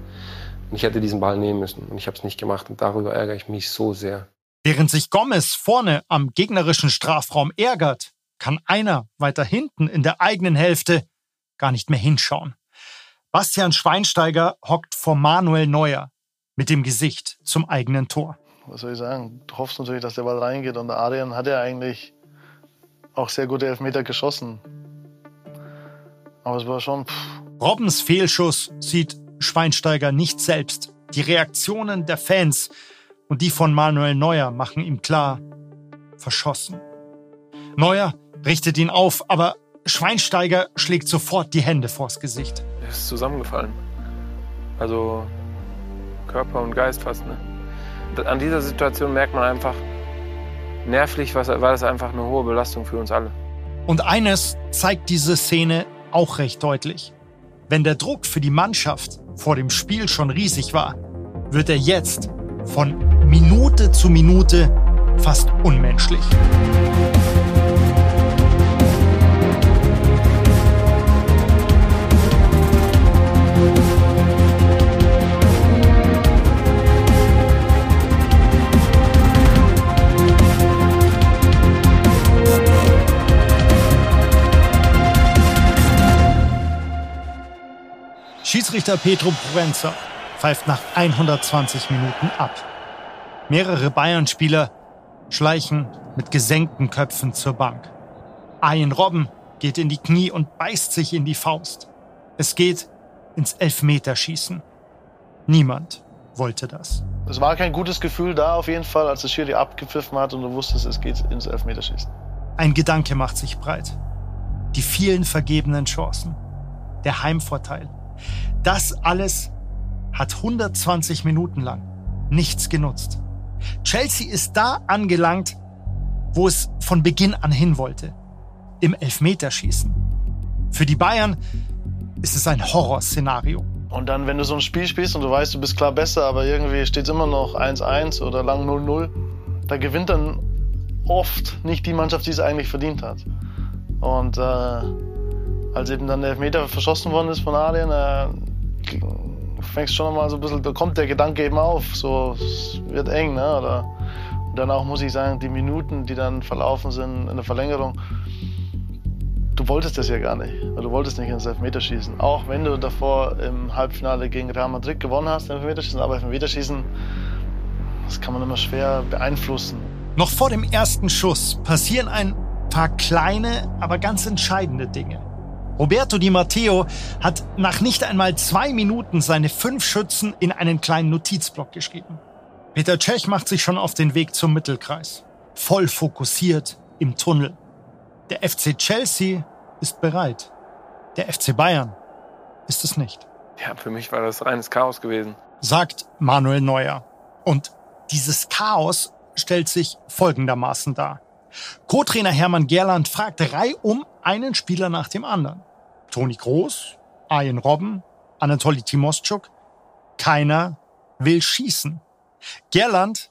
Und ich hätte diesen Ball nehmen müssen und ich habe es nicht gemacht und darüber ärgere ich mich so sehr. Während sich Gomez vorne am gegnerischen Strafraum ärgert, kann einer weiter hinten in der eigenen Hälfte gar nicht mehr hinschauen. Bastian Schweinsteiger hockt vor Manuel Neuer mit dem Gesicht zum eigenen Tor. Was soll ich sagen? Du hoffst natürlich, dass der Ball reingeht und der Adrian hat ja eigentlich auch sehr gute Elfmeter geschossen. Aber es war schon. Pff. Robbens Fehlschuss sieht Schweinsteiger nicht selbst. Die Reaktionen der Fans und die von Manuel Neuer machen ihm klar, verschossen. Neuer richtet ihn auf, aber Schweinsteiger schlägt sofort die Hände vors Gesicht. Er ist zusammengefallen. Also Körper und Geist fast. Ne? An dieser Situation merkt man einfach, nervlich war das einfach eine hohe Belastung für uns alle. Und eines zeigt diese Szene auch recht deutlich. Wenn der Druck für die Mannschaft vor dem Spiel schon riesig war, wird er jetzt von Minute zu Minute fast unmenschlich. Schiedsrichter Petro Provenza pfeift nach 120 Minuten ab. Mehrere Bayern-Spieler schleichen mit gesenkten Köpfen zur Bank. Ayen Robben geht in die Knie und beißt sich in die Faust. Es geht ins Elfmeterschießen. Niemand wollte das. Es war kein gutes Gefühl da auf jeden Fall, als der Schiri abgepfiffen hat und du wusstest, es geht ins Elfmeterschießen. Ein Gedanke macht sich breit. Die vielen vergebenen Chancen. Der Heimvorteil. Das alles hat 120 Minuten lang nichts genutzt. Chelsea ist da angelangt, wo es von Beginn an hin wollte. Im Elfmeterschießen. Für die Bayern ist es ein Horrorszenario. Und dann, wenn du so ein Spiel spielst und du weißt, du bist klar besser, aber irgendwie steht es immer noch 1-1 oder lang 0-0, da gewinnt dann oft nicht die Mannschaft, die es eigentlich verdient hat. Und äh, als eben dann der Elfmeter verschossen worden ist von Adrian, äh, fängst schon mal so ein bisschen, da kommt der Gedanke eben auf, so, es wird eng, ne? Oder, und dann auch, muss ich sagen, die Minuten, die dann verlaufen sind in der Verlängerung, du wolltest das ja gar nicht. Du wolltest nicht ins Elfmeterschießen. Auch wenn du davor im Halbfinale gegen Real Madrid gewonnen hast Elfmeterschießen, aber Elfmeterschießen, das kann man immer schwer beeinflussen. Noch vor dem ersten Schuss passieren ein paar kleine, aber ganz entscheidende Dinge. Roberto Di Matteo hat nach nicht einmal zwei Minuten seine fünf Schützen in einen kleinen Notizblock geschrieben. Peter Cech macht sich schon auf den Weg zum Mittelkreis. Voll fokussiert im Tunnel. Der FC Chelsea ist bereit. Der FC Bayern ist es nicht. Ja, für mich war das reines Chaos gewesen. Sagt Manuel Neuer. Und dieses Chaos stellt sich folgendermaßen dar. Co-Trainer Hermann Gerland fragt reihum einen Spieler nach dem anderen. Toni Groß, Arjen Robben, Anatoly Timoschuk. Keiner will schießen. Gerland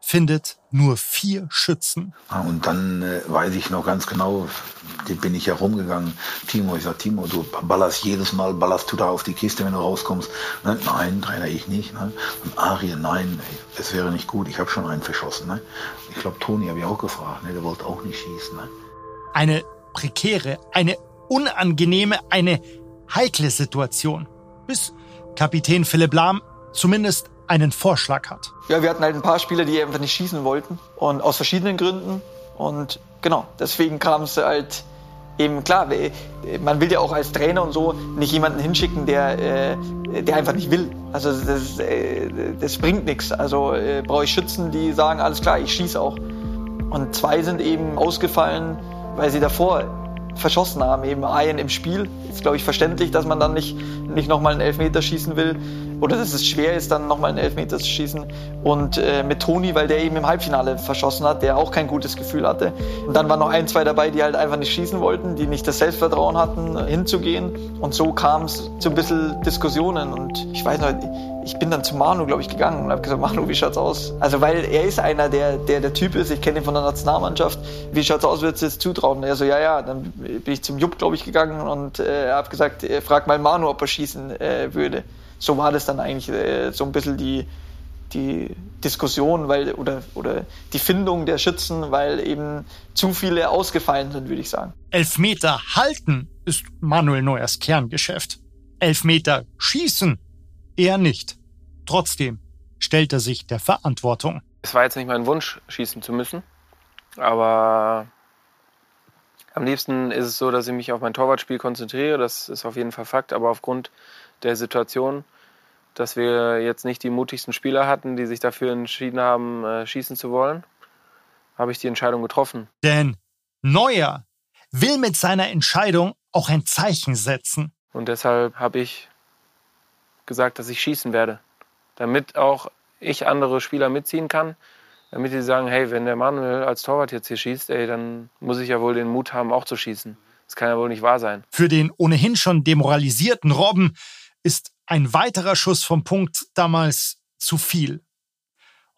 findet nur vier Schützen. Ah, und dann äh, weiß ich noch ganz genau, den bin ich herumgegangen. Timo, ich sag, Timo, du ballerst jedes Mal, ballerst du da auf die Kiste, wenn du rauskommst. Ne? Nein, Trainer, ich nicht. Ne? Und Arjen, nein, es wäre nicht gut, ich habe schon einen verschossen. Ne? Ich glaube, Toni habe ich auch gefragt, ne? der wollte auch nicht schießen. Ne? Eine prekäre, eine unangenehme, eine heikle Situation. Bis Kapitän Philipp Lahm zumindest einen Vorschlag hat. Ja, wir hatten halt ein paar Spieler, die einfach nicht schießen wollten und aus verschiedenen Gründen. Und genau, deswegen kam es halt eben klar, man will ja auch als Trainer und so nicht jemanden hinschicken, der, äh, der einfach nicht will. Also das, äh, das bringt nichts. Also äh, brauche ich Schützen, die sagen, alles klar, ich schieße auch. Und zwei sind eben ausgefallen, weil sie davor verschossen haben, eben Ayen im Spiel. Ist, glaube ich, verständlich, dass man dann nicht, nicht nochmal einen Elfmeter schießen will oder dass es schwer ist, dann nochmal einen Elfmeter zu schießen. Und äh, mit Toni, weil der eben im Halbfinale verschossen hat, der auch kein gutes Gefühl hatte. Und dann waren noch ein, zwei dabei, die halt einfach nicht schießen wollten, die nicht das Selbstvertrauen hatten, hinzugehen. Und so kam es zu ein bisschen Diskussionen. Und ich weiß noch, ich bin dann zu Manu, glaube ich, gegangen und habe gesagt, Manu, wie schaut's aus? Also weil er ist einer, der der, der Typ ist, ich kenne ihn von der Nationalmannschaft. Wie schaut's aus, würdest du es zutrauen? Und er so, ja, ja. Dann bin ich zum Jupp, glaube ich, gegangen und äh, habe gesagt, äh, frag mal Manu, ob er schießen äh, würde. So war das dann eigentlich äh, so ein bisschen die, die Diskussion weil, oder, oder die Findung der Schützen, weil eben zu viele ausgefallen sind, würde ich sagen. Elfmeter halten ist Manuel Neuers Kerngeschäft. Elfmeter schießen eher nicht. Trotzdem stellt er sich der Verantwortung. Es war jetzt nicht mein Wunsch, schießen zu müssen, aber am liebsten ist es so, dass ich mich auf mein Torwartspiel konzentriere. Das ist auf jeden Fall Fakt. Aber aufgrund der Situation, dass wir jetzt nicht die mutigsten Spieler hatten, die sich dafür entschieden haben, äh, schießen zu wollen, habe ich die Entscheidung getroffen. Denn Neuer will mit seiner Entscheidung auch ein Zeichen setzen. Und deshalb habe ich gesagt, dass ich schießen werde. Damit auch ich andere Spieler mitziehen kann, damit die sagen, hey, wenn der Manuel als Torwart jetzt hier schießt, ey, dann muss ich ja wohl den Mut haben, auch zu schießen. Das kann ja wohl nicht wahr sein. Für den ohnehin schon demoralisierten Robben ist ein weiterer Schuss vom Punkt damals zu viel.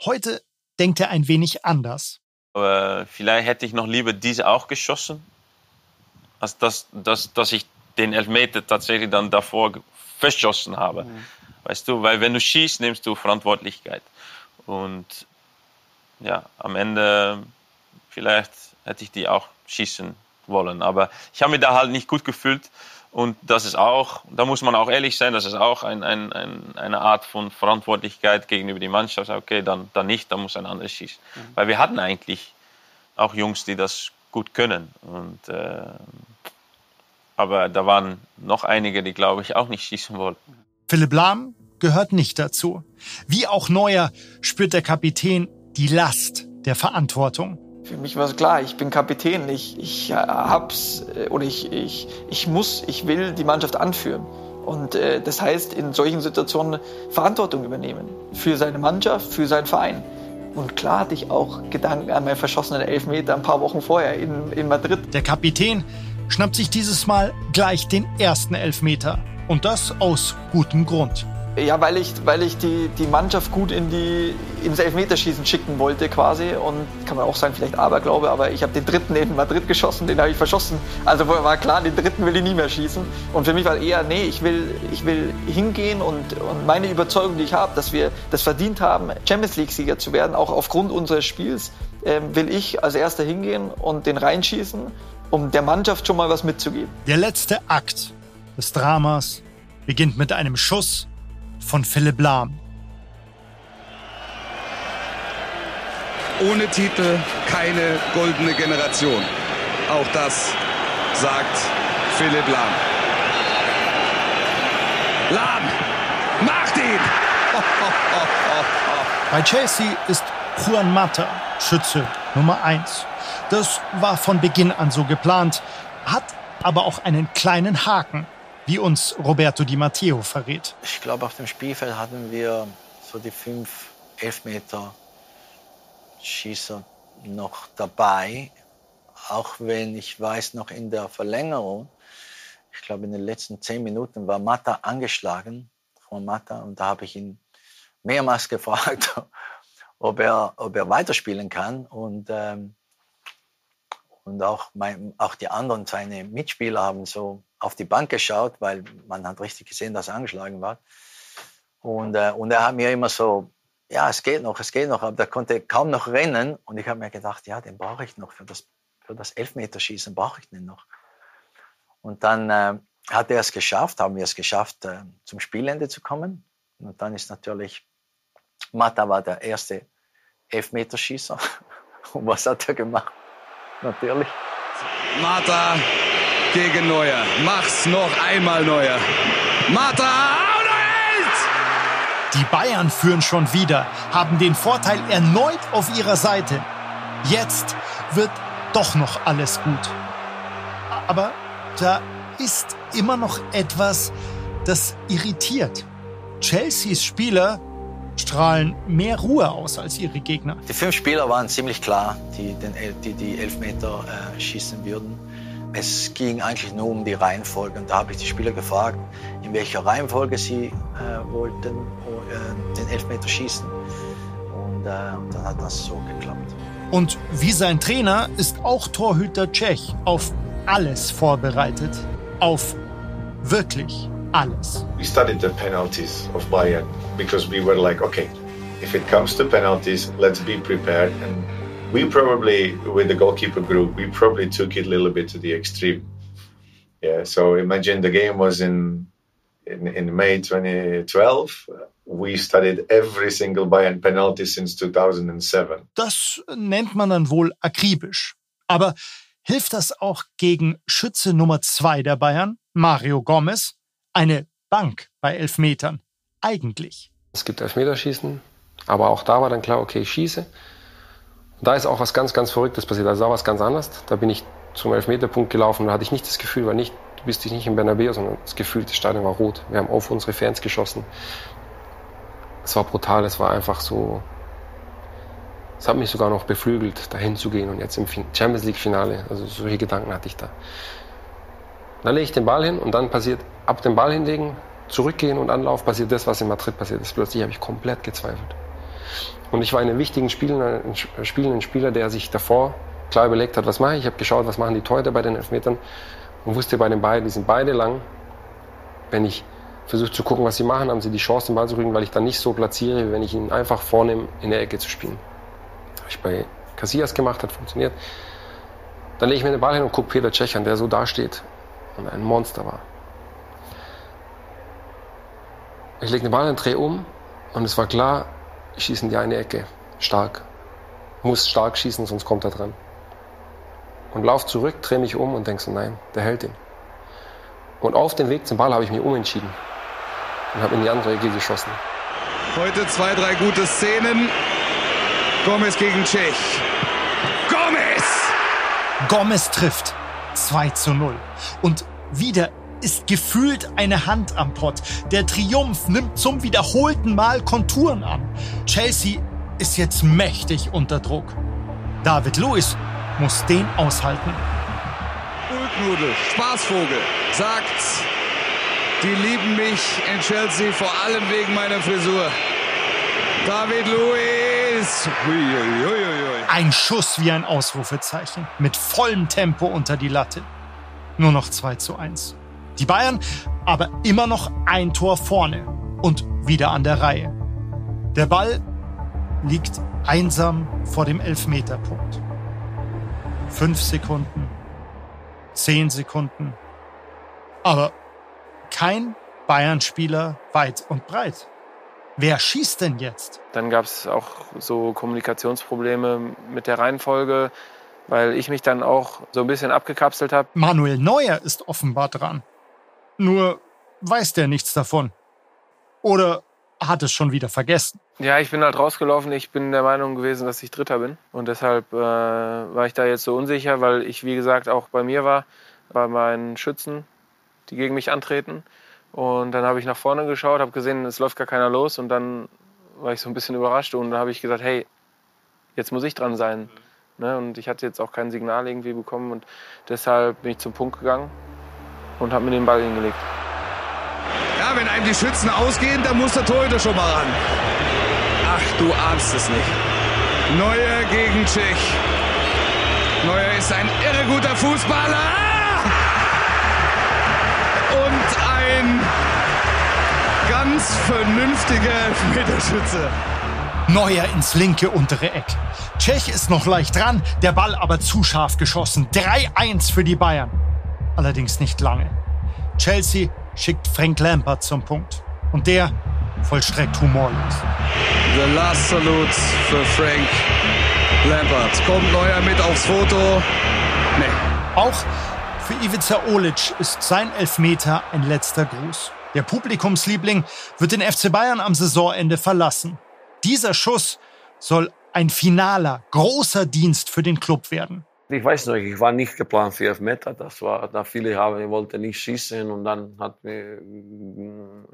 Heute denkt er ein wenig anders. Aber vielleicht hätte ich noch lieber diese auch geschossen, als dass, dass, dass ich den Elfmeter tatsächlich dann davor verschossen habe. Mhm. Weißt du, weil wenn du schießt, nimmst du Verantwortlichkeit. Und ja, am Ende vielleicht hätte ich die auch schießen wollen. Aber ich habe mich da halt nicht gut gefühlt. Und das ist auch, da muss man auch ehrlich sein, das ist auch ein, ein, ein, eine Art von Verantwortlichkeit gegenüber die Mannschaft. Okay, dann, dann nicht, dann muss ein anderes schießen. Mhm. Weil wir hatten eigentlich auch Jungs, die das gut können. Und, äh, aber da waren noch einige, die, glaube ich, auch nicht schießen wollten. Philipp Lahm gehört nicht dazu. Wie auch Neuer spürt der Kapitän die Last der Verantwortung. Für mich war es klar, ich bin Kapitän, ich, ich hab's äh, oder ich, ich, ich muss, ich will die Mannschaft anführen. Und äh, das heißt, in solchen Situationen Verantwortung übernehmen. Für seine Mannschaft, für seinen Verein. Und klar hatte ich auch Gedanken an meinen verschossenen Elfmeter ein paar Wochen vorher in, in Madrid. Der Kapitän schnappt sich dieses Mal gleich den ersten Elfmeter. Und das aus gutem Grund. Ja, weil ich, weil ich die, die Mannschaft gut in die, ins Elfmeterschießen schicken wollte quasi. Und kann man auch sagen, vielleicht Aberglaube, aber ich habe den dritten in Madrid geschossen, den habe ich verschossen. Also war klar, den dritten will ich nie mehr schießen. Und für mich war eher, nee, ich will, ich will hingehen und, und meine Überzeugung, die ich habe, dass wir das verdient haben, Champions League-Sieger zu werden, auch aufgrund unseres Spiels, äh, will ich als erster hingehen und den reinschießen, um der Mannschaft schon mal was mitzugeben. Der letzte Akt des Dramas beginnt mit einem Schuss von Philipp Lahm. Ohne Titel keine goldene Generation. Auch das sagt Philipp Lahm. Lahm macht ihn! Bei Chelsea ist Juan Mata Schütze Nummer 1. Das war von Beginn an so geplant, hat aber auch einen kleinen Haken, wie uns Roberto Di Matteo verrät. Ich glaube, auf dem Spielfeld hatten wir so die fünf Elfmeter Schießer noch dabei. Auch wenn ich weiß, noch in der Verlängerung, ich glaube in den letzten zehn Minuten war Mata angeschlagen, von Mata, und da habe ich ihn mehrmals gefragt, ob er, ob er weiterspielen kann. Und, ähm, und auch, mein, auch die anderen, seine Mitspieler haben so auf die Bank geschaut, weil man hat richtig gesehen, dass er angeschlagen war. Und, äh, und er hat mir immer so, ja, es geht noch, es geht noch, aber der konnte kaum noch rennen. Und ich habe mir gedacht, ja, den brauche ich noch für das, für das Elfmeterschießen, brauche ich den noch. Und dann äh, hat er es geschafft, haben wir es geschafft, äh, zum Spielende zu kommen. Und dann ist natürlich, Mata war der erste Elfmeterschießer. Und was hat er gemacht? Natürlich. Mata gegen Neuer. Mach's noch einmal Neuer. Mata! Die Bayern führen schon wieder, haben den Vorteil erneut auf ihrer Seite. Jetzt wird doch noch alles gut. Aber da ist immer noch etwas, das irritiert. Chelseas Spieler strahlen mehr Ruhe aus als ihre Gegner. Die fünf Spieler waren ziemlich klar, die den, die, die Elfmeter äh, schießen würden. Es ging eigentlich nur um die Reihenfolge. Und da habe ich die Spieler gefragt, in welcher Reihenfolge sie äh, wollten äh, den Elfmeter schießen. Und, äh, und dann hat das so geklappt. Und wie sein Trainer ist auch Torhüter Tschech auf alles vorbereitet. Auf wirklich alles. We studied the penalties of Bayern because we were like, okay, if it comes to penalties, let's be prepared. And we probably, with the goalkeeper group, we probably took it a little bit to the extreme. Yeah, so imagine the game was in in, in May 2012. We studied every single Bayern penalty since 2007. Das nennt man dann wohl akribisch. Aber hilft das auch gegen Schütze Nummer zwei der Bayern, Mario Gomez? Eine Bank bei Elfmetern. Eigentlich. Es gibt Elfmeterschießen, aber auch da war dann klar, okay, ich schieße. Da ist auch was ganz, ganz Verrücktes passiert. Also da war was ganz anders. Da bin ich zum Elfmeterpunkt gelaufen. Da hatte ich nicht das Gefühl, war nicht, du bist nicht im Bernabeu, sondern das Gefühl, das Stadion war rot. Wir haben auf unsere Fans geschossen. Es war brutal. Es war einfach so. Es hat mich sogar noch beflügelt, dahin zu gehen und jetzt im Champions League Finale. Also solche Gedanken hatte ich da. Dann lege ich den Ball hin und dann passiert ab dem Ball hinlegen, zurückgehen und Anlauf passiert das, was in Madrid passiert ist. Plötzlich habe ich komplett gezweifelt. Und ich war in einem wichtigen Spiel, ein spielenden Spieler, der sich davor klar überlegt hat, was mache ich. Ich habe geschaut, was machen die Torhüter bei den Elfmetern und wusste bei den beiden, die sind beide lang. Wenn ich versuche zu gucken, was sie machen, haben sie die Chance, den Ball zu kriegen, weil ich dann nicht so platziere, wie wenn ich ihn einfach vornehme, in der Ecke zu spielen. Habe ich bei Casillas gemacht, hat funktioniert. Dann lege ich mir den Ball hin und gucke Peter Tschech an, der so dasteht und ein Monster war. Ich lege den Ball in Dreh um und es war klar, ich schieße in die eine Ecke. Stark. Muss stark schießen, sonst kommt er dran. Und lauf zurück, drehe mich um und denke so, nein, der hält ihn. Und auf dem Weg zum Ball habe ich mich umentschieden und habe in die andere Ecke geschossen. Heute zwei, drei gute Szenen. Gomez gegen Tschech. Gomez! Gomez trifft 2 zu 0. Und wieder ist gefühlt eine Hand am Pott. Der Triumph nimmt zum wiederholten Mal Konturen an. Chelsea ist jetzt mächtig unter Druck. David Lewis muss den aushalten. Ulknudel, Spaßvogel, sagt, die lieben mich in Chelsea vor allem wegen meiner Frisur. David Luiz. Ein Schuss wie ein Ausrufezeichen. Mit vollem Tempo unter die Latte. Nur noch 2 zu 1. Die Bayern aber immer noch ein Tor vorne und wieder an der Reihe. Der Ball liegt einsam vor dem Elfmeterpunkt. Fünf Sekunden, zehn Sekunden, aber kein Bayern-Spieler weit und breit. Wer schießt denn jetzt? Dann gab es auch so Kommunikationsprobleme mit der Reihenfolge. weil ich mich dann auch so ein bisschen abgekapselt habe. Manuel Neuer ist offenbar dran. Nur weiß der nichts davon. Oder hat es schon wieder vergessen. Ja, ich bin halt rausgelaufen. Ich bin der Meinung gewesen, dass ich Dritter bin. Und deshalb äh, war ich da jetzt so unsicher, weil ich, wie gesagt, auch bei mir war, bei meinen Schützen, die gegen mich antreten. Und dann habe ich nach vorne geschaut, habe gesehen, es läuft gar keiner los. Und dann war ich so ein bisschen überrascht. Und da habe ich gesagt, hey, jetzt muss ich dran sein. Ne? Und ich hatte jetzt auch kein Signal irgendwie bekommen. Und deshalb bin ich zum Punkt gegangen und habe mir den Ball hingelegt. Ja, wenn einem die Schützen ausgehen, dann muss der Torhüter schon mal ran. Ach, du ahnst es nicht. Neuer gegen Tschech. Neuer ist ein irre guter Fußballer. Ganz vernünftiger Elfmeterschütze. Neuer ins linke untere Eck. Tschech ist noch leicht dran, der Ball aber zu scharf geschossen. 3-1 für die Bayern. Allerdings nicht lange. Chelsea schickt Frank Lampard zum Punkt. Und der vollstreckt humorlos. The last salute für Frank Lampard. Kommt Neuer mit aufs Foto? Nee. Auch für Ivica Olic ist sein Elfmeter ein letzter Gruß. Der Publikumsliebling wird den FC Bayern am Saisonende verlassen. Dieser Schuss soll ein finaler, großer Dienst für den Club werden. Ich weiß noch, ich war nicht geplant für Elfmeter. Das war, da viele haben, ich wollte nicht schießen und dann hat mir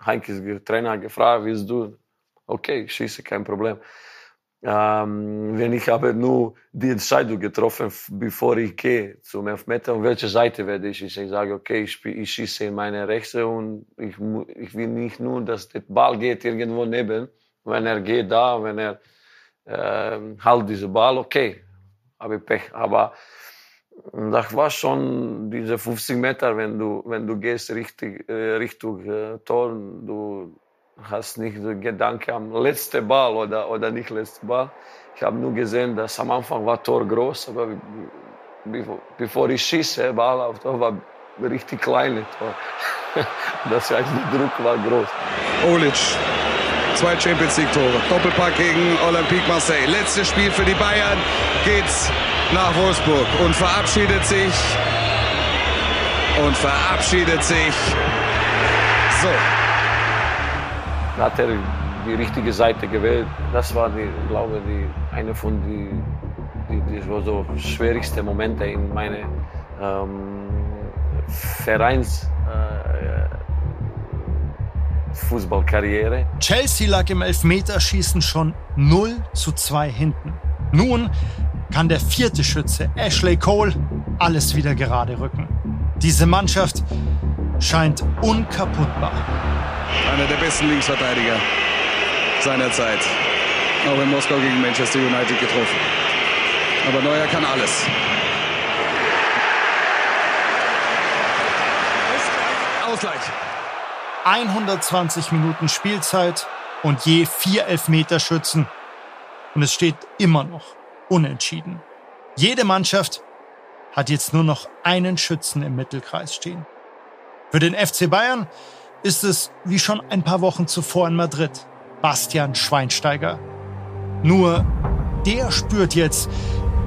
Heinkes Trainer gefragt, willst du? Okay, ich schieße, kein Problem. Ähm, wenn ich habe nur die Entscheidung getroffen, bevor ich gehe zum Elfmeter, und welche Seite werde ich? Ich sage, okay, ich, ich schieße in meine Rechte und ich, ich will nicht nur, dass der Ball geht irgendwo neben. Wenn er geht da, wenn er äh, halt diesen Ball, okay, habe ich Pech. Aber das war schon diese 50 Meter, wenn du, wenn du gehst richtig, äh, Richtung äh, Tor, du hast nicht den Gedanke am letzten Ball oder, oder nicht letzten Ball. Ich habe nur gesehen, dass am Anfang war Tor groß, aber bevor ich schieße, Ball auf Tor war richtig kleine Tor. Das heißt, der Druck war groß. Olic, zwei Champions League Tore, Doppelpack gegen Olympique Marseille. Letztes Spiel für die Bayern geht's nach Wolfsburg und verabschiedet sich und verabschiedet sich so. Hat er die richtige Seite gewählt. Das war, die, glaube ich, eine von den die, die, so schwierigsten Momente in meiner ähm, Vereins äh, Fußballkarriere. Chelsea lag im Elfmeterschießen schon 0 zu 2 hinten. Nun kann der vierte Schütze Ashley Cole alles wieder gerade rücken. Diese Mannschaft scheint unkaputtbar. Einer der besten Linksverteidiger seiner Zeit. Auch in Moskau gegen Manchester United getroffen. Aber Neuer kann alles. Ausgleich. 120 Minuten Spielzeit und je vier Elfmeterschützen. Und es steht immer noch unentschieden. Jede Mannschaft hat jetzt nur noch einen Schützen im Mittelkreis stehen. Für den FC Bayern ist es wie schon ein paar Wochen zuvor in Madrid Bastian Schweinsteiger. Nur der spürt jetzt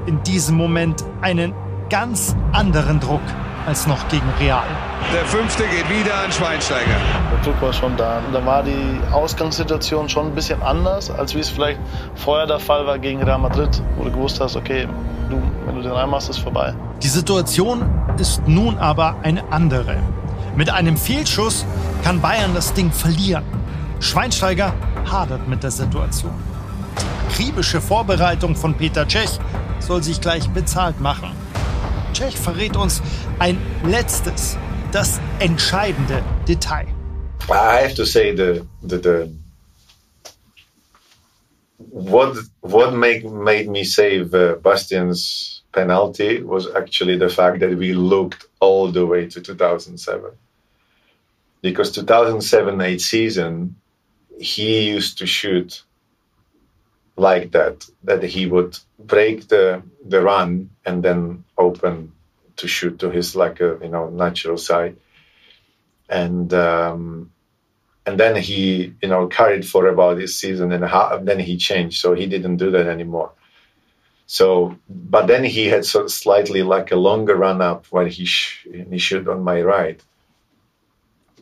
in diesem Moment einen ganz anderen Druck als noch gegen Real. Der fünfte geht wieder an Schweinsteiger. Der Druck war schon da. Da war die Ausgangssituation schon ein bisschen anders, als wie es vielleicht vorher der Fall war gegen Real Madrid, wo du gewusst hast, okay, du, wenn du den reinmachst, ist vorbei. Die Situation ist nun aber eine andere. Mit einem Fehlschuss kann Bayern das Ding verlieren. Schweinsteiger hadert mit der Situation. Kriebische Vorbereitung von Peter Cech soll sich gleich bezahlt machen. Cech verrät uns ein letztes, das entscheidende Detail. I have to say the the, the what what make, made me save uh, Bastian's penalty was actually the fact that we looked all the way to 2007 because 2007-8 season he used to shoot like that that he would break the the run and then open to shoot to his like a you know natural side and um and then he you know carried for about this season and a half then he changed so he didn't do that anymore So, but then he had sort of slightly like a longer run up when he sh- he should on my right.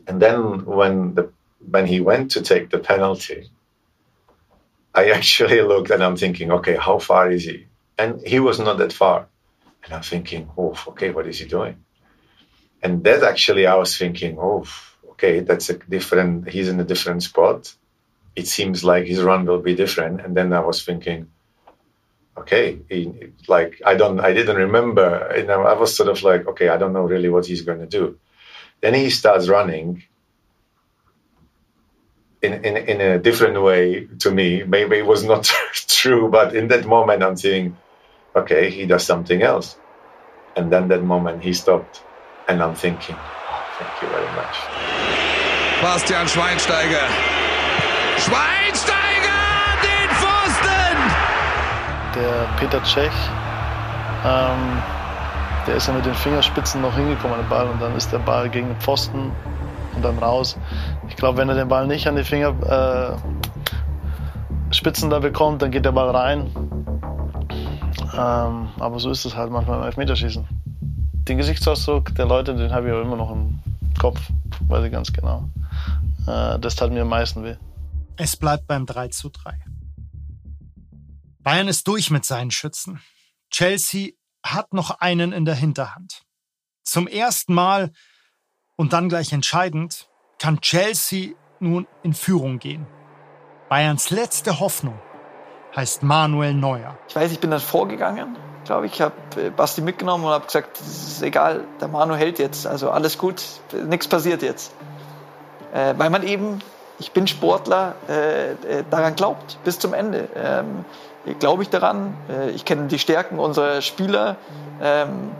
And then when the when he went to take the penalty, I actually looked and I'm thinking, okay, how far is he? And he was not that far. And I'm thinking, oh, okay, what is he doing? And that actually, I was thinking, oh, okay, that's a different, he's in a different spot. It seems like his run will be different. And then I was thinking, okay, he, like, I don't, I didn't remember. You know, I was sort of like, okay, I don't know really what he's going to do. Then he starts running in, in, in a different way to me. Maybe it was not true, but in that moment, I'm thinking, okay, he does something else. And then that moment, he stopped. And I'm thinking, oh, thank you very much. Bastian Schweinsteiger. Schweinsteiger, den Pfosten! Der Peter Cech, ähm, der ist ja mit den Fingerspitzen noch hingekommen an den Ball und dann ist der Ball gegen den Pfosten und dann raus. Ich glaube, wenn er den Ball nicht an die Fingerspitzen äh, da bekommt, dann geht der Ball rein. Ähm, aber so ist es halt manchmal im Elfmeterschießen. Den Gesichtsausdruck der Leute, den habe ich auch immer noch im Kopf, weiß ich ganz genau. Äh, das tat mir am meisten weh. Es bleibt beim 3 zu 3. Bayern ist durch mit seinen Schützen. Chelsea hat noch einen in der Hinterhand. Zum ersten Mal und dann gleich entscheidend kann Chelsea nun in Führung gehen. Bayerns letzte Hoffnung heißt Manuel Neuer. Ich weiß, ich bin dann vorgegangen, glaube ich. Ich habe äh, Basti mitgenommen und habe gesagt, es ist egal, der Manu hält jetzt, also alles gut, nichts passiert jetzt. Äh, weil man eben, ich bin Sportler, äh, äh daran glaubt, bis zum Ende. Ähm, glaube ich daran. Äh, ich kenne die Stärken unserer Spieler. Ähm,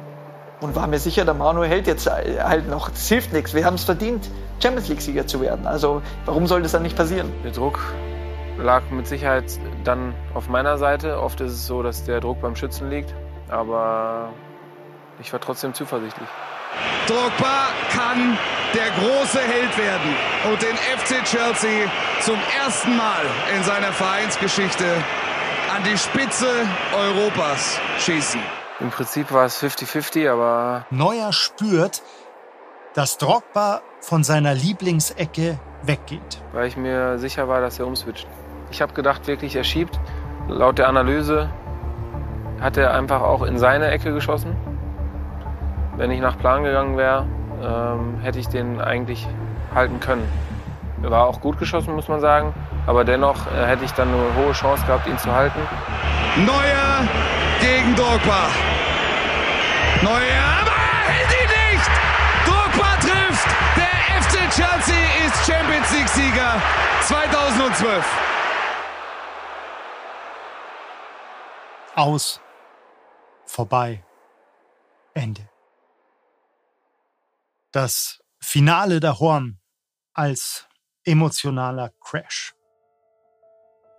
und war mir sicher, der Manu hält jetzt halt noch. Das hilft nichts. Wir haben es verdient, Champions League-Sieger zu werden. Also warum soll das dann nicht passieren? Der Druck lag mit Sicherheit dann auf meiner Seite. Oft ist es so, dass der Druck beim Schützen liegt. Aber ich war trotzdem zuversichtlich. Drogba kann der große Held werden und den FC Chelsea zum ersten Mal in seiner Vereinsgeschichte an die Spitze Europas schießen. Im Prinzip war es 50-50, aber. Neuer spürt, dass Drogba von seiner Lieblingsecke weggeht. Weil ich mir sicher war, dass er umswitcht. Ich habe gedacht, wirklich, er schiebt. Laut der Analyse hat er einfach auch in seine Ecke geschossen. Wenn ich nach Plan gegangen wäre, ähm, hätte ich den eigentlich halten können. Er war auch gut geschossen, muss man sagen. Aber dennoch äh, hätte ich dann eine hohe Chance gehabt, ihn zu halten. Neuer gegen Drogba. Neuer, aber er hält ihn nicht! Drogba trifft! Der FC Chelsea ist Champions League-Sieger 2012. Aus. Vorbei. Ende. Das Finale der Horn als emotionaler Crash.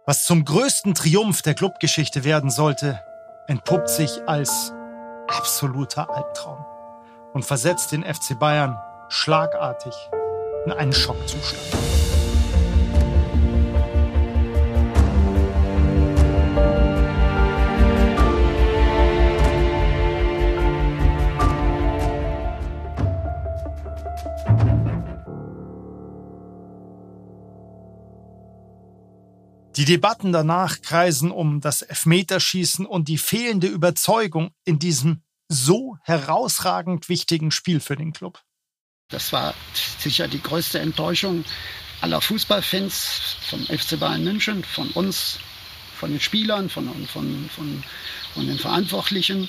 Was zum größten Triumph der Clubgeschichte werden sollte, entpuppt sich als absoluter Albtraum und versetzt den FC Bayern schlagartig in einen Schockzustand. Die Debatten danach kreisen um das Elfmeterschießen und die fehlende Überzeugung in diesem so herausragend wichtigen Spiel für den Club. Das war sicher die größte Enttäuschung aller Fußballfans vom FC Bayern München, von uns, von den Spielern, von, von, von, von den Verantwortlichen.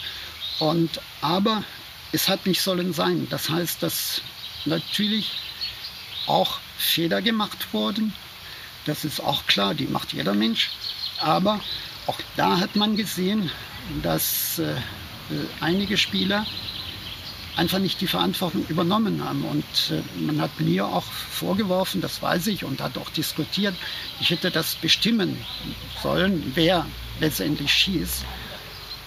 Und, aber es hat nicht sollen sein. Das heißt, dass natürlich auch Fehler gemacht wurden das ist auch klar, die macht jeder Mensch. Aber auch da hat man gesehen, dass äh, einige Spieler einfach nicht die Verantwortung übernommen haben. Und äh, man hat mir auch vorgeworfen, das weiß ich, und hat auch diskutiert, ich hätte das bestimmen sollen, wer letztendlich schießt.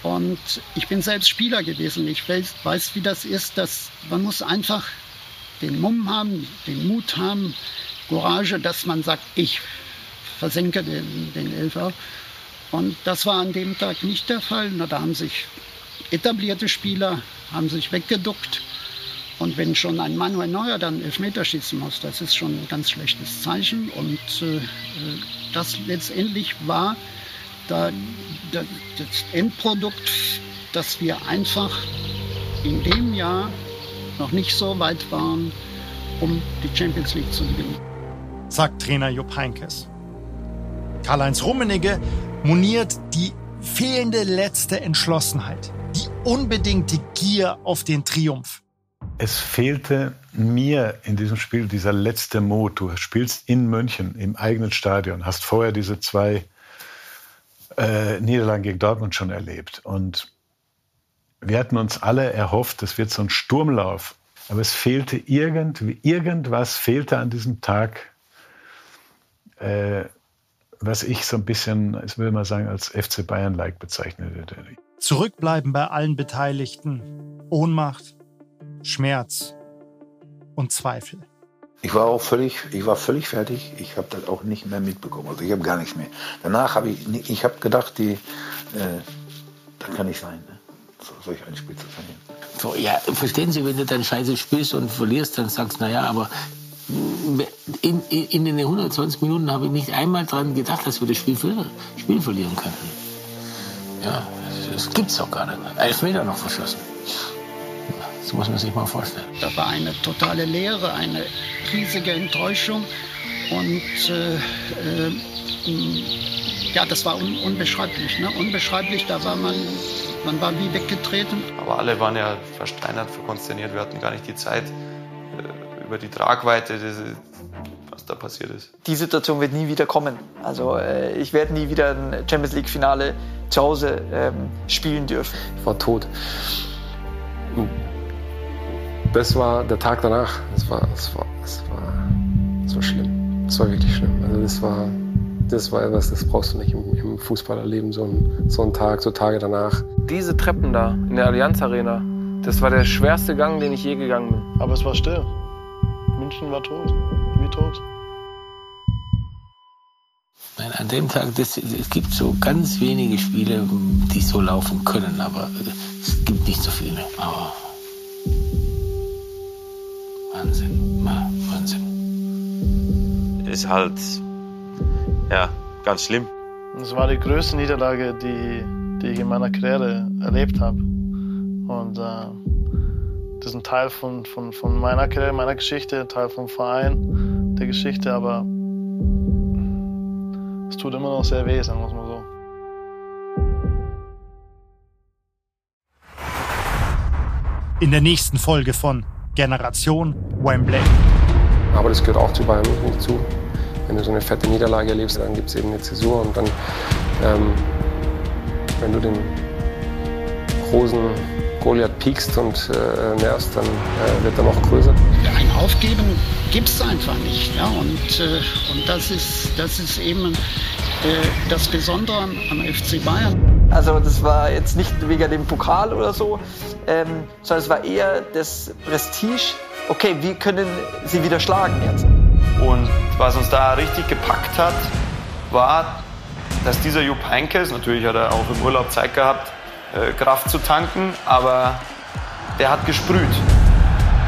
Und ich bin selbst Spieler gewesen. Ich weiß, wie das ist, dass man muss einfach den Mumm haben, den Mut haben, Courage, dass man sagt, ich versenke den, den Elfer. Und das war an dem Tag nicht der Fall. Na, da haben sich etablierte Spieler haben sich weggeduckt. Und wenn schon ein Manuel Neuer dann Elfmeter schießen muss, das ist schon ein ganz schlechtes Zeichen. Und äh, das letztendlich war da, da, das Endprodukt, dass wir einfach in dem Jahr noch nicht so weit waren, um die Champions League zu gewinnen. Sagt Trainer Jupp Heinkes. Karl-Heinz Rummenigge moniert die fehlende letzte Entschlossenheit, die unbedingte Gier auf den Triumph. Es fehlte mir in diesem Spiel dieser letzte Mut. Du spielst in München im eigenen Stadion, hast vorher diese zwei äh, Niederlagen gegen Dortmund schon erlebt. Und wir hatten uns alle erhofft, es wird so ein Sturmlauf. Aber es fehlte irgendwie, irgendwas fehlte an diesem Tag, äh, was ich so ein bisschen, ich will mal sagen, als FC Bayern-like bezeichnete. Zurückbleiben bei allen Beteiligten. Ohnmacht, Schmerz und Zweifel. Ich war auch völlig, ich war völlig fertig. Ich habe das auch nicht mehr mitbekommen. Also ich habe gar nichts mehr. Danach habe ich, ich habe gedacht, die, äh, das kann nicht sein, ne? so, solch ein Spiel zu verlieren. So, ja, verstehen Sie, wenn du dann Scheiße spielst und verlierst, dann sagst du, naja, aber in, in, den 120 Minuten habe ich nicht einmal daran gedacht, dass wir das Spiel, Spiel verlieren könnten. Ja, das gibt's doch gar nicht. Elf Meter noch verschossen. Das muss man sich mal vorstellen. Da war eine totale Leere, eine riesige Enttäuschung. Und äh, äh, ja, das war un unbeschreiblich. Ne? Unbeschreiblich, da war man, man war wie weggetreten. Aber alle waren ja versteinert, verkonsterniert. Wir hatten gar nicht die Zeit, über die Tragweite, was da passiert ist. Die Situation wird nie wieder kommen. Also äh, ich werde nie wieder ein Champions League-Finale zu Hause ähm, spielen dürfen. Ich war tot das war der Tag danach. Das war, das war, das war, das war schlimm. Das war wirklich schlimm. Also das war, das war etwas, das brauchst du nicht im, im Fußballerleben, so ein, so ein Tag, so Tage danach. Diese Treppen da in der Allianz Arena, das war der schwerste Gang, den ich je gegangen bin. Aber es war still. München war tot. Wie tot. An dem Tag, das, es gibt so ganz wenige Spiele, die so laufen können, aber es gibt nicht so viele. Aber Wahnsinn, Wahnsinn. Ist halt, ja, ganz schlimm. Es war die größte Niederlage, die, die ich in meiner Karriere erlebt habe. Und äh, das ist ein Teil von, von, von meiner Karriere, meiner Geschichte, Teil vom Verein, der Geschichte, aber es tut immer noch sehr weh, sagen wir es mal so. In der nächsten Folge von Generation Wembley. Aber das gehört auch zu Bayern München zu. Wenn du so eine fette Niederlage erlebst, dann gibt es eben eine Zäsur und dann, ähm, wenn du den großen Goliath piekst und äh, nervst, dann äh, wird er noch größer. Ein Aufgeben gibt es einfach nicht. Ja? Und, äh, und das, ist, das ist eben äh, das Besondere am, am FC Bayern. Also das war jetzt nicht wegen dem Pokal oder so, ähm, sondern es war eher das Prestige. Okay, wir können sie wieder schlagen jetzt. Und was uns da richtig gepackt hat, war, dass dieser Jupp Heynckes, natürlich hat er auch im Urlaub Zeit gehabt, äh, Kraft zu tanken, aber der hat gesprüht.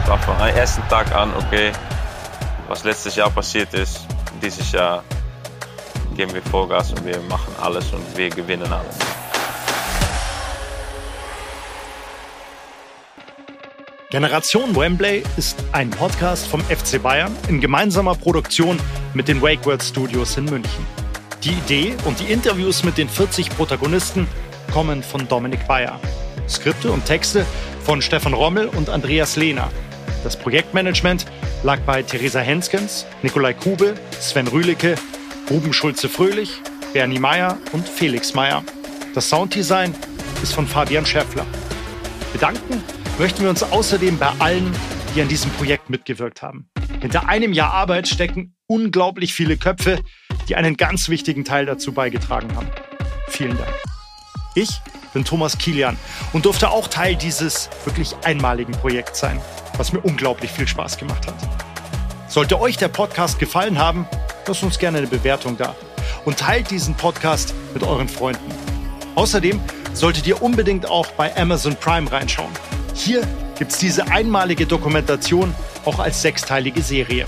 War von am ersten Tag an, okay, was letztes Jahr passiert ist, dieses Jahr geben wir Vollgas und wir machen alles und wir gewinnen alles. Generation Wembley ist ein Podcast vom FC Bayern in gemeinsamer Produktion mit den WakeWord Studios in München. Die Idee und die Interviews mit den 40 Protagonisten kommen von Dominik Bayer. Skripte und Texte von Stefan Rommel und Andreas Lehner. Das Projektmanagement lag bei Theresa Henskens, Nikolai Kube, Sven Rühlicke, Ruben Schulze-Fröhlich, Bernie Meyer und Felix Meyer. Das Sounddesign ist von Fabian Schäffler. Bedanken möchten wir uns außerdem bei allen, die an diesem Projekt mitgewirkt haben. Hinter einem Jahr Arbeit stecken unglaublich viele Köpfe, die einen ganz wichtigen Teil dazu beigetragen haben. Vielen Dank. Ich bin Thomas Kilian und durfte auch Teil dieses wirklich einmaligen Projekts sein, was mir unglaublich viel Spaß gemacht hat. Sollte euch der Podcast gefallen haben, lasst uns gerne eine Bewertung da. und teilt diesen Podcast mit euren Freunden. Außerdem solltet ihr unbedingt auch bei Amazon Prime reinschauen. Hier gibt es diese einmalige Dokumentation auch als sechsteilige Serie.